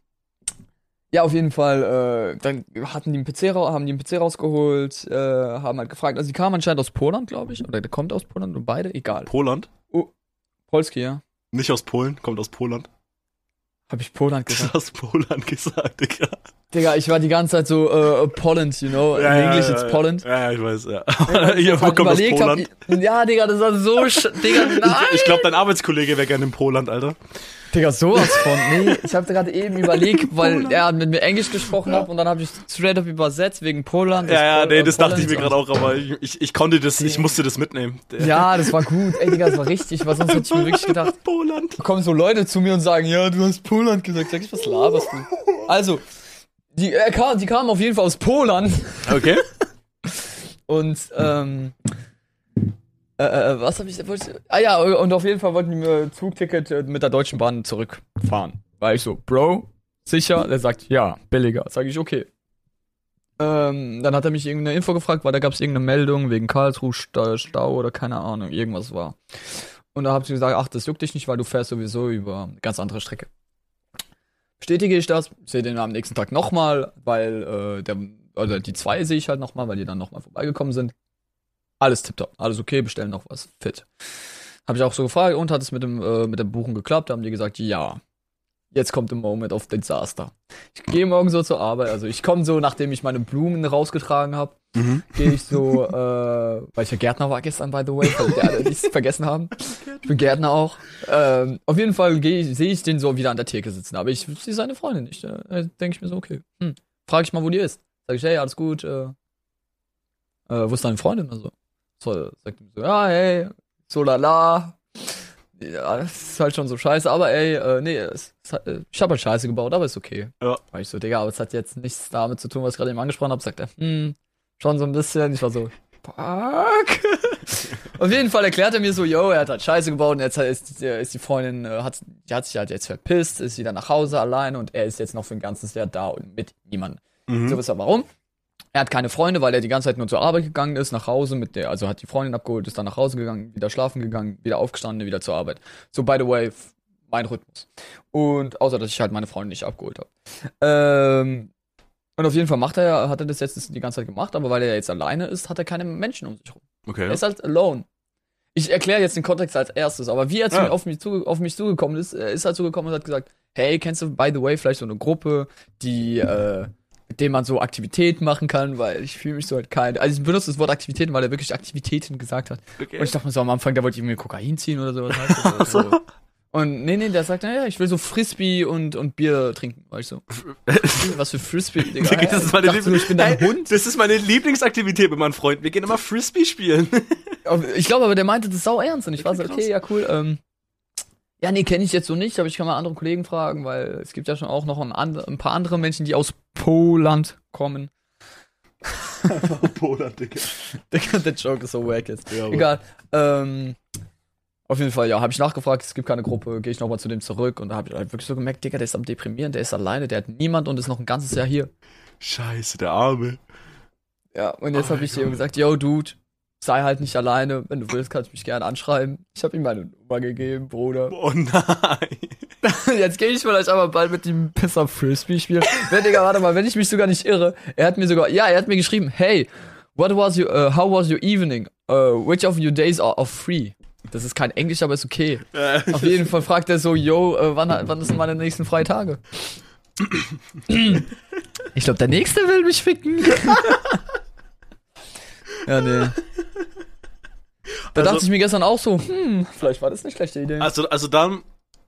ja, auf jeden Fall, äh, dann hatten die einen PC, haben die einen PC rausgeholt, äh, haben halt gefragt, also die kamen anscheinend aus Poland, glaube ich, oder der kommt aus Poland und beide, egal. Poland? Polski, ja. Nicht aus Polen, kommt aus Poland. Hab ich Poland Du gesagt. hast Poland gesagt, Digga. Digga, ich war die ganze Zeit so, äh, Poland, you know, in English it's Poland. Ja, ja, ich weiß, ja. Ja, ich hab aus überlegt, hab, Poland. ja, Digga, das war so, sch Digga, nein. Ich, ich glaube, dein Arbeitskollege wäre gerne in Poland, Alter. Digga, sowas von. Nee, ich habe gerade eben überlegt, weil er mit mir Englisch gesprochen hat und dann habe ich straight up übersetzt wegen Poland. Ja, ja, Pol- nee, äh, das dachte ich Poland mir gerade auch, aber ich, ich, ich konnte das, ich musste das mitnehmen. Ja, das war gut. Ey, Digga, das war richtig, weil sonst hätte ich mir wirklich gedacht, Poland. da kommen so Leute zu mir und sagen, ja, du hast Poland gesagt. Sag ich, was laberst du? Also, die, äh, kam, die kamen auf jeden Fall aus Poland Okay. und, ähm, äh, äh, was habe ich, wollte ah ja, und auf jeden Fall wollten die mir Zugticket äh, mit der Deutschen Bahn zurückfahren. War ich so, Bro, sicher? Der sagt, ja, billiger. Sag ich, okay. Ähm, dann hat er mich irgendeine Info gefragt, weil da gab es irgendeine Meldung wegen Karlsruhe Stau, oder keine Ahnung, irgendwas war. Und da habe ich gesagt, ach, das juckt dich nicht, weil du fährst sowieso über eine ganz andere Strecke. Bestätige ich das, sehe den am nächsten Tag nochmal, weil äh, der, oder die zwei sehe ich halt nochmal, weil die dann nochmal vorbeigekommen sind. Alles tipptopp, alles okay, bestellen noch was, fit. Habe ich auch so gefragt, und hat es mit dem, äh, mit dem Buchen geklappt? Da haben die gesagt, ja. jetzt kommt der Moment of Disaster. Ich gehe morgen so zur Arbeit, also ich komme so, nachdem ich meine Blumen rausgetragen habe, Mhm. gehe ich so, äh, weil ich ja Gärtner war gestern, by the way, falls die alle nichts vergessen haben. Ich bin Gärtner auch. Ähm, auf jeden Fall sehe ich den so wieder an der Theke sitzen, aber ich sehe seine Freundin nicht. Da denke ich mir so, okay, hm, frage ich mal, wo die ist. Sag ich, hey, alles gut, äh, äh, wo ist deine Freundin? Also, so, sagt ihm so, ja, hey, so lala. Ja, das ist halt schon so scheiße, aber ey, äh, nee, es, es, äh, ich habe halt Scheiße gebaut, aber ist okay. Ja. War ich so, Digga, aber es hat jetzt nichts damit zu tun, was ich gerade eben angesprochen habe. Sagt er, hm, schon so ein bisschen. Ich war so, fuck. Auf jeden Fall erklärt er mir so, yo, er hat halt Scheiße gebaut und jetzt ist, ist die Freundin, äh, hat, die hat sich halt jetzt verpisst, ist wieder nach Hause alleine und er ist jetzt noch für ein ganzes Jahr da und mit niemandem. Mhm. So wisst ihr warum? Er hat keine Freunde, weil er die ganze Zeit nur zur Arbeit gegangen ist, nach Hause mit der, also hat die Freundin abgeholt, ist dann nach Hause gegangen, wieder schlafen gegangen, wieder aufgestanden, wieder zur Arbeit. So, by the way, mein Rhythmus. Und außer, dass ich halt meine Freundin nicht abgeholt habe. Ähm, und auf jeden Fall macht er, hat er das jetzt die ganze Zeit gemacht, aber weil er jetzt alleine ist, hat er keine Menschen um sich rum. Okay. Er ist halt alone. Ich erkläre jetzt den Kontext als erstes, aber wie er zu Ja. mir, auf, mich zuge auf mich zugekommen ist, er ist halt zugekommen und hat gesagt, hey, kennst du, by the way, vielleicht so eine Gruppe, die, äh, mit dem man so Aktivitäten machen kann, weil ich fühle mich so halt kein, also ich benutze das Wort Aktivitäten, weil er wirklich Aktivitäten gesagt hat. okay. Und ich dachte mir so am Anfang, der wollte irgendwie Kokain ziehen oder sowas. Heißt das, so. Und nee, nee, der sagt, naja, ich will so Frisbee und, und Bier trinken. War ich so, was für Frisbee, Digga. Digga, das ist meine Ich so, ich bin dein Hey, Hund. Das ist meine Lieblingsaktivität mit meinen Freunden. Wir gehen immer Frisbee spielen. Ich glaube aber, der meinte das sau ernst und ich war so, Okay, okay, ja, cool. Ähm, ja, nee, kenne ich jetzt so nicht, aber ich kann mal andere Kollegen fragen, weil es gibt ja schon auch noch ein, and ein paar andere Menschen, die aus Poland kommen. Polar, Digga. Digga, der Joke ist so wack jetzt. Ja, Egal. Ähm, auf jeden Fall, ja, habe ich nachgefragt, es gibt keine Gruppe, gehe ich nochmal zu dem zurück und da habe ich halt wirklich so gemerkt, Digga, der ist am Deprimieren, der ist alleine, der hat niemand und ist noch ein ganzes Jahr hier. Scheiße, der Arme. Ja, und jetzt Oh habe ich ihm gesagt, yo, Dude, sei halt nicht alleine, wenn du willst, kannst du mich gerne anschreiben. Ich habe ihm meine Nummer gegeben, Bruder. Oh nein. Jetzt gehe ich vielleicht aber bald mit dem Pisser Frisbee spielen. Wenn, Digga, warte mal, wenn ich mich sogar nicht irre, er hat mir sogar, ja, er hat mir geschrieben, hey, what was your, uh, how was your evening? Uh, which of your days are, are free? Das ist kein Englisch, aber ist okay. Auf jeden Fall fragt er so, yo, äh, wann, wann sind meine nächsten freien Tage? Ich glaube, der nächste will mich ficken. ja, nee. Da Also- dachte ich mir gestern auch so, hm, vielleicht war das eine schlechte Idee. Also, also dann,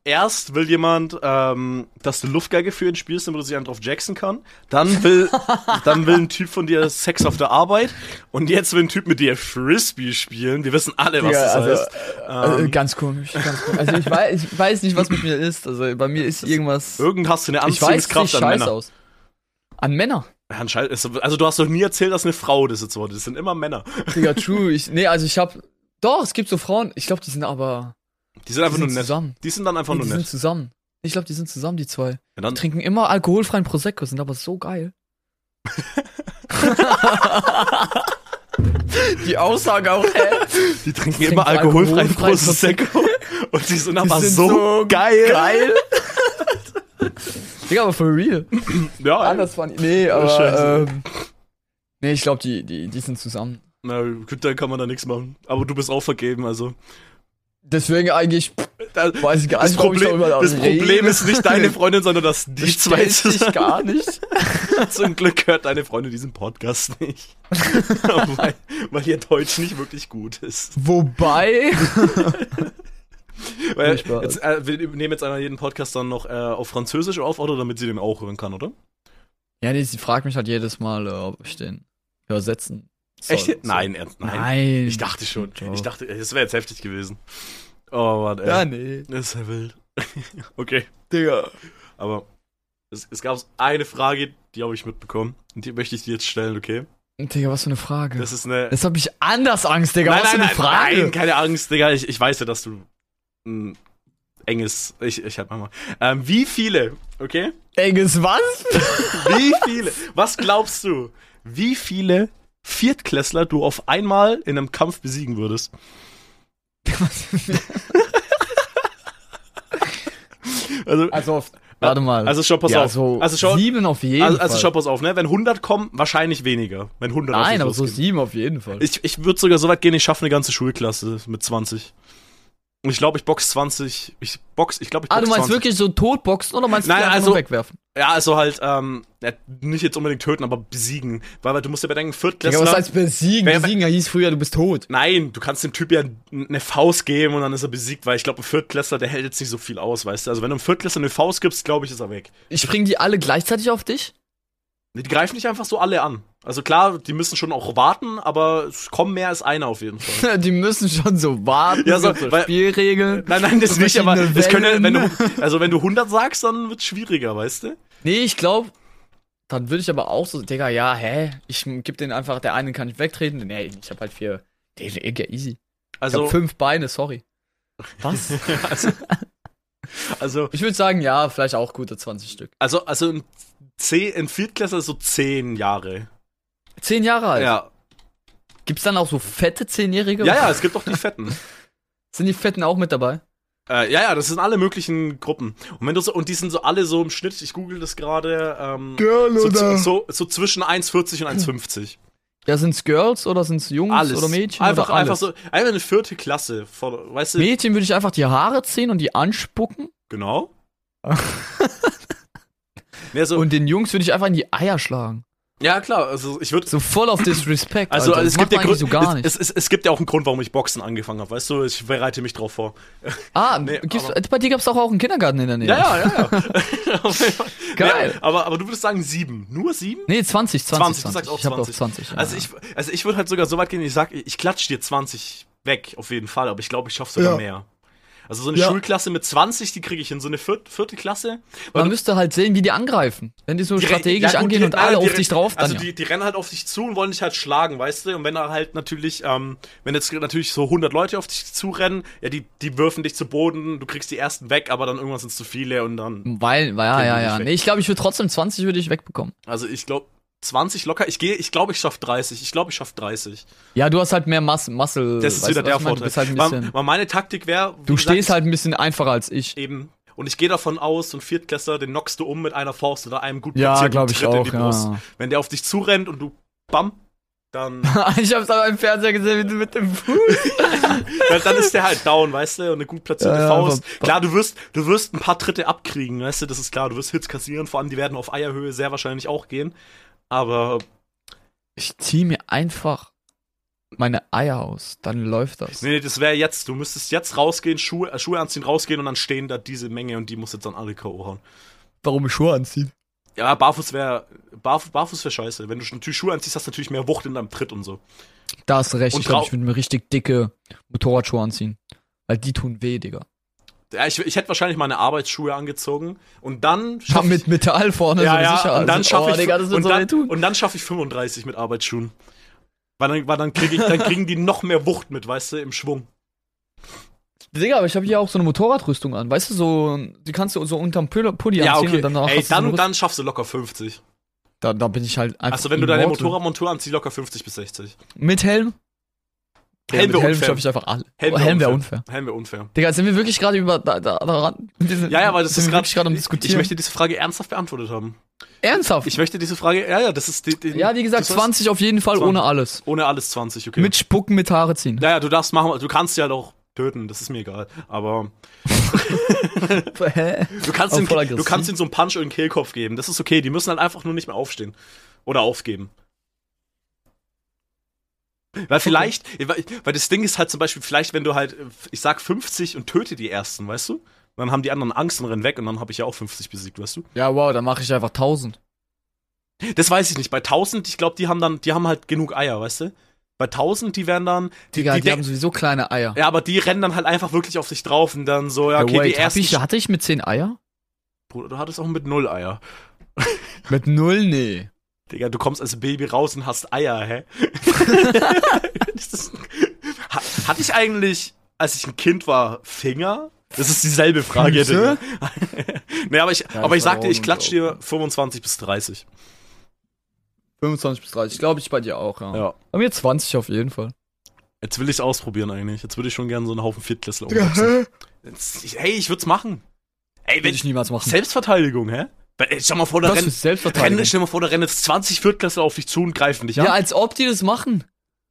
erst will jemand, ähm, dass du Luftgeige für ihn spielst, damit er sich drauf jacksen kann. Dann will, dann will ein Typ von dir Sex auf der Arbeit. Und jetzt will ein Typ mit dir Frisbee spielen. Wir wissen alle, was Digga, das also, heißt. Also, Ähm, ganz komisch, ganz komisch. Also ich weiß, ich weiß nicht, was mit mir ist. Also bei mir ist irgendwas. Irgend hast du eine Ich weiß, Anziehungskraft an Männer. aus. An Männer. Anscheinend Also du hast doch nie erzählt, dass eine Frau das jetzt war. Das sind immer Männer. Digga, true. Ich, nee, also ich hab. Doch, es gibt so Frauen. Ich glaube, die sind aber. Die sind einfach die nur sind nett. zusammen. Die sind dann einfach Nee, nur die sind nett. zusammen. Ich glaube, die sind zusammen, die zwei. Ja, dann, Trinken immer alkoholfreien Prosecco, sind aber so geil. die Aussage auch, hä? die trinken Trinken immer alkoholfreien alkoholfreien Prosecco. Und die sind aber sind so, so geil. Geil. Digga, aber for real. Ja, Anders fand ich. Nee, aber. Ähm, nee, ich glaube, die, die, die sind zusammen. Na dann kann man da nichts machen. Aber du bist auch vergeben, also. Deswegen eigentlich Das, weiß ich gar das nicht, ich Problem, darüber das. Problem ist nicht deine Freundin, sondern dass die Das zwei zusammen. gar nicht. Zum Glück hört deine Freundin diesen Podcast nicht. weil, weil ihr Deutsch nicht wirklich gut ist. Wobei. Weil jetzt, äh, wir nehmen jetzt einer jeden Podcast dann noch äh, auf Französisch auf, oder damit sie den auch hören kann, oder? Ja, nee, sie fragt mich halt jedes Mal, äh, ob ich den übersetzen soll. Echt? jetzt? Nein, ernst, nein. Nein. Ich dachte schon. Ich dachte, das wäre jetzt heftig gewesen. Oh Mann, ey. Ja, nee. Das ist ja wild. okay. Digga. Aber es, es gab eine Frage, die habe ich mitbekommen. Und die möchte ich dir jetzt stellen, okay? Digga, was für eine Frage. Das ist eine. Jetzt hab ich anders Angst, Digga. was für eine Frage. nein, keine Angst, Digga. Ich, ich weiß ja, dass du ein enges. Ich, ich hab mal. Ähm, wie viele, okay? Enges was? Wie viele? Was glaubst du? Wie viele Viertklässler du auf einmal in einem Kampf besiegen würdest? Also, also, auf, warte mal. also schau, pass ja, auf. So also schau, sieben auf jeden also, Fall. also schau, pass auf, ne? Wenn 100 kommen, wahrscheinlich weniger. Wenn 100 auf Nein, aber so sieben auf jeden Fall. Ich, ich würde sogar so weit gehen, ich schaffe eine ganze Schulklasse mit 20. Und ich glaube, ich box 20. Ich box, ich glaube, ich Ah, box du meinst 20. wirklich so totboxen oder meinst du Nein, also- nur wegwerfen? Ja, also halt, ähm, ja, nicht jetzt unbedingt töten, aber besiegen. Weil, weil du musst dir bedenken, Viertklässler. was heißt besiegen? Wer- Besiegen hieß früher, du bist tot. Nein, du kannst dem Typ ja eine Faust geben und dann ist er besiegt, weil ich glaube, ein Viertklässler, der hält jetzt nicht so viel aus, weißt du? Also wenn du einem Viertklässler eine Faust gibst, glaube ich, ist er weg. Springen die alle gleichzeitig auf dich? Die greifen nicht einfach so alle an. Also klar, die müssen schon auch warten, aber es kommen mehr als einer auf jeden Fall. Die müssen schon so warten, Ja, so, so weil- Spielregeln. Nein, nein, das nicht, aber das können, wenn du, also wenn du 100 sagst, dann wird schwieriger, weißt du? Nee, ich glaube, dann würde ich aber auch so, Digga, ja, hä? Ich geb den einfach, der eine kann ich wegtreten. Nee, ich hab halt vier. Digga, easy. Ich Also, hab fünf Beine, sorry. Was? also, also, ich würde sagen, ja, vielleicht auch gute 20 Stück. also, also C, ein Viertklässler so 10 Jahre. Zehn Jahre alt. Ja. Gibt's dann auch so fette Zehnjährige? ja, ja, es gibt auch die Fetten. Sind die Fetten auch mit dabei? Äh, ja, ja, das sind alle möglichen Gruppen. Und wenn du so, und die sind so alle so im Schnitt, ich google das gerade, ähm, Girl so, so, so, so zwischen 1,40 und 1,50. Ja, sind's Girls oder sind's Jungs Alles. oder Mädchen? Einfach, oder alles? einfach so, einfach eine vierte Klasse. Von, weißt du, Mädchen würde ich einfach die Haare ziehen und die anspucken. genau. ja, so, Und den Jungs würde ich einfach in die Eier schlagen. ja, klar, also ich würde So voll auf Disrespect. Also. Das es gibt ja Grund, so gar nicht. Es, es, es gibt ja auch einen Grund, warum ich Boxen angefangen habe. Weißt du, ich bereite mich drauf vor. ah, nee, aber- bei dir gab's doch auch einen Kindergarten in der Nähe. Ja, ja, ja. Geil. Nee, aber, aber du würdest sagen sieben. Nur sieben? Nee, 20, 20, 20, du sagst auch ich hab 20. 20. Ja. Also ich, also ich würde halt sogar so weit gehen, ich sag, ich klatsch dir 20 weg, auf jeden Fall, aber ich glaube, ich schaffe sogar Ja. mehr. Also so eine Ja. Schulklasse mit 20, die kriege ich in so eine vierte, vierte Klasse. Man müsste halt sehen, wie die angreifen. Wenn die so die- strategisch ja, gut, angehen die- und alle auf dich drauf, dann Also ja. die, die rennen halt auf dich zu und wollen dich halt schlagen, weißt du? Und wenn er halt natürlich, ähm, wenn jetzt natürlich so 100 Leute auf dich zurennen, ja, die, die würfen dich zu Boden, du kriegst die ersten weg, aber dann irgendwann sind es zu viele und dann, Weil, weil ja, ja, ja. Nee, ich glaube, ich würde trotzdem 20 würde ich wegbekommen. also ich glaube 20 locker, ich gehe, ich glaube, ich schaff 30, ich glaube, ich schaff 30. Ja, du hast halt mehr Masse, Muscle. Das ist wieder der meine? Vorteil. Halt Weil- weil meine Taktik wäre, du stehst halt ein bisschen einfacher als ich. eben. Und ich gehe davon aus, so ein Viertklässler, den knockst du um mit einer Faust oder einem gut Ja, platzierten glaube ich Tritt in auch, die Brust. ja. Wenn der auf dich zurennt und du bam, dann, ich hab's aber im Fernseher gesehen, wie du mit dem Fuß. dann, dann ist der halt down, weißt du, und eine gut platzierte Ja, Faust. Klar, du wirst, du wirst ein paar Tritte abkriegen, weißt du, das ist klar, du wirst Hits kassieren, vor allem die werden auf Eierhöhe sehr wahrscheinlich auch gehen. Aber Ich zieh mir einfach meine Eier aus, dann läuft das. nee, das wäre jetzt, du müsstest jetzt rausgehen, Schuhe, äh, Schuhe anziehen, rausgehen und dann stehen da diese Menge und die muss jetzt dann alle K.O. hauen. Warum Schuhe anziehen? Ja, barfuß wäre barf, barfuß wäre scheiße. Wenn du natürlich Schuhe anziehst, hast du natürlich mehr Wucht in deinem Tritt und so. Da hast du recht, Und ich glaube, ich würde mir richtig dicke Motorradschuhe anziehen. Weil die tun weh, Digga. Ja, ich, ich hätte wahrscheinlich meine Arbeitsschuhe angezogen und dann Ja, schaff mit Metall vorne, ja, so ja, sicher. und dann Also, schaffe oh, ich Digga, und dann, und dann schaffe ich 35 mit Arbeitsschuhen. Weil dann, weil dann kriege ich dann kriegen die noch mehr Wucht mit, weißt du, im Schwung. Digga, aber ich habe hier auch so eine Motorradrüstung an. Weißt du, so, die kannst du so unterm Pulli Ja, anziehen okay. und dann auch Ey, du so dann, dann schaffst du locker 50. Da, da bin ich halt einfach. Also wenn du deine. Motorradmontur anziehst, locker 50 bis 60. Mit Helm? Ja, Helm mit wär Helm unfair. schaffe ich einfach alle. Helm Oh, Helm wäre unfair. unfair. Helm wäre unfair. Digga, sind wir wirklich gerade über da, da, daran? Sind- Ja, ja, weil das ist gerade wirklich gerade Ich Diskutieren. möchte diese Frage ernsthaft beantwortet haben. Ernsthaft? Ich möchte diese Frage, ja, ja, das ist die, die, ja, wie gesagt, das heißt, 20 auf jeden Fall 20. ohne alles. Ohne alles 20, okay. Mit Spucken, mit Haare ziehen. Naja, du darfst machen, du kannst sie halt auch töten, das ist mir egal. Aber Hä? du kannst, Aber ihm, du kannst ihnen so einen Punch in den Kehlkopf geben. Das ist okay, die müssen halt einfach nur nicht mehr aufstehen. Oder aufgeben. Weil vielleicht, weil weil das Ding ist halt zum Beispiel, vielleicht wenn du halt, ich sag 50 und töte die ersten, weißt du? Dann haben die anderen Angst und rennen weg und dann habe ich ja auch 50 besiegt, weißt du? Ja, wow, dann mache ich einfach 1000. Das weiß ich nicht. Bei 1000, ich glaube, die haben dann, die haben halt genug Eier, weißt du? Bei 1000, die werden dann, die, Digga, die, die, haben sowieso kleine Eier. ja, aber die rennen dann halt einfach wirklich auf sich drauf und dann so, ja, okay, Ja, die wait, hab ersten. ich, hatte ich mit 10 Eier? Bruder, du hattest auch mit null Eier. Mit null? Nee. Digga, du kommst als Baby raus und hast Eier, hä? ist, ha, hatte ich eigentlich, als ich ein Kind war, Finger? Das ist dieselbe Frage, Füße? Digga. nee, aber ich, Ja, aber ich sagte, ich nicht klatsch so. dir 25 bis 30. 25 bis 30. Glaube ich bei dir auch, ja. Ja. Bei mir 20 auf jeden Fall. Jetzt will ich es ausprobieren eigentlich. Jetzt würde ich schon gerne so einen Haufen Viertklässler. Jetzt- Hey, ich würd's machen. Ey, Würde wenn, ich niemals machen. Selbstverteidigung, hä? Ey, Stell mal vor, da rennen, rennen, stell mal vor, da rennen jetzt 20 Viertklässler auf dich zu und greifen dich Ja, an. als ob die das machen.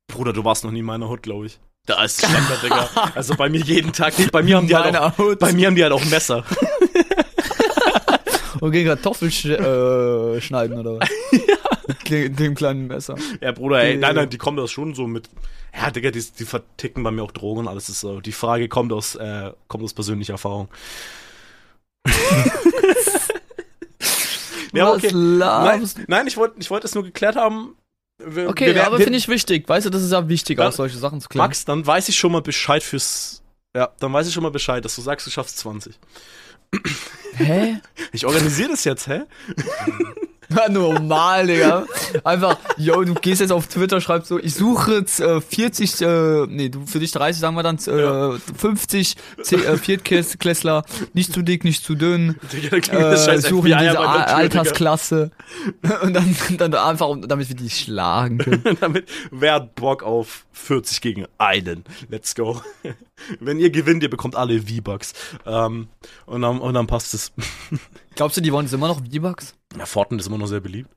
Bruder, du warst noch nie in meiner Hut, glaube ich. Da ist Standard, Digga. Also bei mir jeden Tag. Bei mir haben die halt auch, Haut. bei mir haben die halt auch ein Messer. Okay, Kartoffel sch äh, schneiden oder was? ja. Dem kleinen Messer. Ja, Bruder, ey, nein, nein, die kommen das schon so mit. Ja, Digga, die, die verticken bei mir auch Drogen und alles ist so. Die Frage kommt aus, äh, kommt aus persönlicher Erfahrung. Ja, okay. Nein, nein, ich wollte ich wollte es nur geklärt haben. Wir, Okay, wir, aber wir, finde ich wichtig. Weißt du, das ist ja wichtig, Dann- auch solche Sachen zu klären. Max, dann weiß ich schon mal Bescheid fürs. Ja, dann weiß ich schon mal Bescheid, dass du sagst, du schaffst 20. Hä? Ich organisiere das jetzt, hä? Normal, Digga. Einfach, yo, du gehst jetzt auf Twitter, schreibst so, ich suche jetzt äh, 40, äh, nee, du, für dich 30, sagen wir dann, äh, 50 C, äh, Viertklässler, nicht zu dick, nicht zu dünn, Digga, äh, suchen FBI diese A Tür, Digga. Altersklasse. Und dann, dann einfach, damit wir die schlagen können. Damit, wer hat Bock auf 40 gegen einen? Let's go. Wenn ihr gewinnt, ihr bekommt alle V-Bucks. Ähm, und, dann, und dann passt es. Glaubst du, die wollen jetzt immer noch V-Bucks? Ja, Fortnite ist immer noch sehr beliebt.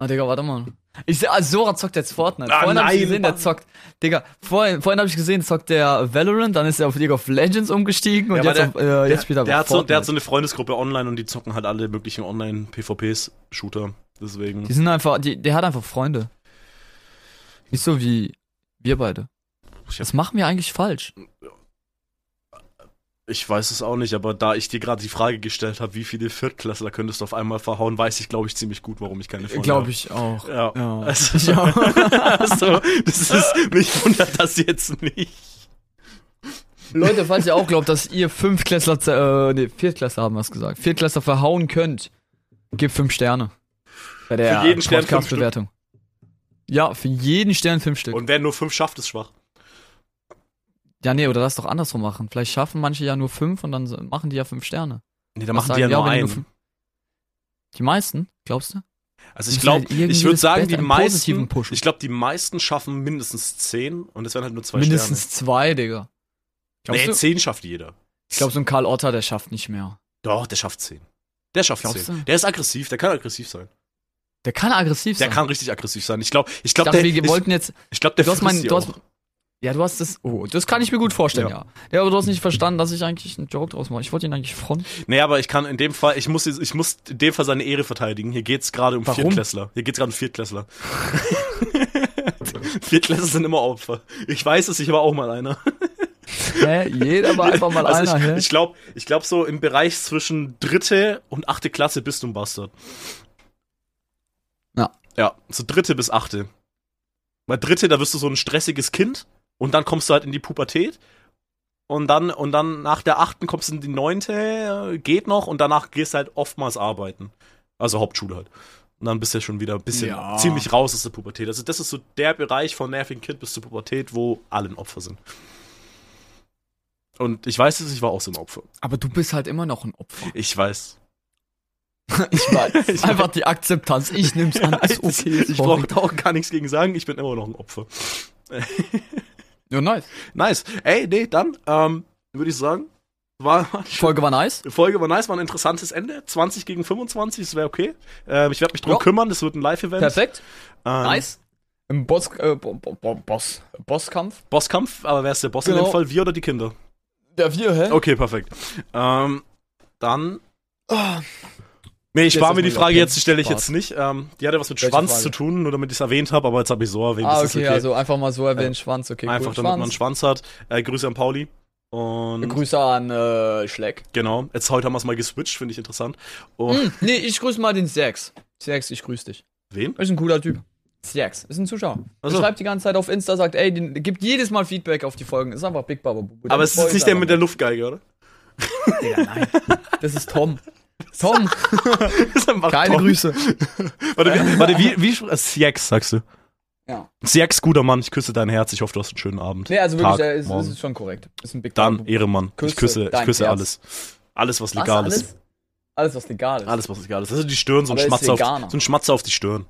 Ah, Digga, warte mal. Ich ah, Sora zockt jetzt Fortnite. Ah, vorhin hab ich nein, gesehen, der zockt, Digga, vorhin, vorhin habe ich gesehen, zockt der Valorant, dann ist er auf League of Legends umgestiegen und Ja, jetzt, aber auf, äh, jetzt spielt er Der hat, so, der hat so eine Freundesgruppe online und die zocken halt alle möglichen Online-PvPs-Shooter. Deswegen. Die sind einfach, die, der hat einfach Freunde. Nicht so wie wir beide. Was machen wir eigentlich falsch? Ich weiß es auch nicht, aber da ich dir gerade die Frage gestellt habe, wie viele Viertklässler könntest du auf einmal verhauen, weiß ich, glaube ich, ziemlich gut, warum ich keine Freunde Glaube habe. ich auch. Ja. Ja. Also, Ich auch. also, das ist, mich wundert das jetzt nicht. Leute, falls ihr auch glaubt, dass ihr Fünftklässler, äh, nee, Viertklässler haben wir es gesagt, Viertklässler verhauen könnt, gebt fünf Sterne. Bei der Für jeden Stern fünf Podcast-Bewertung. Ja, für jeden Stern fünf Stück. Und wer nur fünf schafft, ist schwach. Ja, nee, oder lass doch andersrum machen. Vielleicht schaffen manche ja nur fünf und dann machen die ja fünf Sterne. Nee, da Was machen die ja sagen nur einen. Die meisten, glaubst du? Also ich glaube, ich würde sagen, die meisten, ich glaube, die meisten schaffen mindestens zehn und es werden halt nur zwei Mindestens zwei, Digga. Sterne. Glaubst Nee, du? zehn schafft jeder. Ich glaube, so ein Karl Otter, der schafft nicht mehr. Doch, der schafft zehn. Der schafft Glaubst zehn. du? Der ist aggressiv, der kann aggressiv sein. Der kann aggressiv Der sein. kann richtig aggressiv sein. Ich glaube, ich ich glaube, der, wir ich, wollten jetzt. ich glaube, der Du hast mein, du hast. Ja, du hast das. Oh, das kann ich mir gut vorstellen, Ja. ja. Ja, aber du hast nicht verstanden, dass ich eigentlich einen Joke draus mache. Ich wollte ihn eigentlich fronten. Nee, aber ich kann in dem Fall, ich muss, ich muss in dem Fall seine Ehre verteidigen. Hier geht's gerade um Warum? Viertklässler. Hier geht's gerade um Viertklässler. Viertklässler sind immer Opfer. Ich weiß es, ich war auch mal einer. Hä? Jeder war einfach mal Also einer, ich, ich glaube, ich glaub so im Bereich zwischen dritte und achte Klasse bist du ein Bastard. Ja. Ja, so dritte bis achte. Weil dritte, da wirst du so ein stressiges Kind und dann kommst du halt in die Pubertät und dann und dann nach der achten kommst du in die neunte, äh, geht noch und danach gehst du halt oftmals arbeiten. Also Hauptschule halt. Und dann bist du ja schon wieder ein bisschen Ja. ziemlich raus aus der Pubertät. Also das ist so der Bereich von nervigen Kind bis zur Pubertät, wo alle ein Opfer sind. Und ich weiß es, ich war auch so ein Opfer. Aber du bist halt immer noch ein Opfer. Ich weiß. Ich weiß. Ich einfach die Akzeptanz. Ich nehm's an. Ist okay. ich brauche da auch gar nichts gegen sagen, ich bin immer noch ein Opfer. Ja, nice. Nice. Ey, nee, dann ähm, würde ich sagen, war, Folge war nice. die Folge war nice, war ein interessantes Ende. 20 gegen 25, das wäre okay. Ähm, ich werde mich drum Ja. kümmern, das wird ein Live-Event. Perfekt. Ähm, Nice. Im Boss, äh, Bo Bo Bo Boss, Bosskampf. Bosskampf, aber wer ist der Boss in Genau. dem Fall? Wir oder die Kinder? Der wir, hä? Okay, perfekt. Ähm, dann. Ah. Nee, ich spare lass mir die Frage jetzt, die stelle ich jetzt nicht. Ähm, die hatte was mit Welche Schwanz Frage? zu tun, nur damit ich es erwähnt habe, aber jetzt habe ich so erwähnt. Ah, okay, okay. also einfach mal so erwähnen, Schwanz, okay, Einfach cool. damit man einen Schwanz. Hat. Äh, Grüße an Pauli. Und Grüße an äh, Schleck. genau, jetzt heute haben wir es mal geswitcht, finde ich interessant. Und Hm, nee, ich grüße mal den Sex. Sex, ich grüße dich. wen? Ist ein cooler Typ. Sex, ist ein Zuschauer. Ach Er so. schreibt die ganze Zeit auf Insta, sagt, ey, den, gibt jedes Mal Feedback auf die Folgen. Ist einfach Big Baba. Aber es ist nicht der mit der Luftgeige, oder? Digga, nein. Das ist Tom. Tom, Das ist keine Tom. Grüße. Warte, wie, warte, wie, wie spr- Siex, sagst du? Ja. Siex, guter Mann, ich küsse dein Herz, ich hoffe, du hast einen schönen Abend. Nee, also wirklich, Tag, äh, morgen. ist schon korrekt. Ist ein Big Dann. Ehrenmann. Ich küsse, ich küsse Herz. alles. Alles, was Was, legal alles? ist. Alles, was legal ist. Alles, was legal ist. Also die Stirn, so ein, er ist Schmatzer auf, so ein Schmatzer auf die Stirn.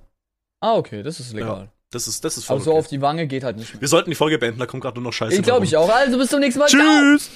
Ah, okay, das ist legal. Das ist, das ist voll Aber so okay. auf die Wange geht halt nicht mehr. Wir sollten die Folge beenden, da kommt gerade nur noch Scheiße. Ich glaube ich auch. Also bis zum nächsten Mal. Ciao. Tschüss!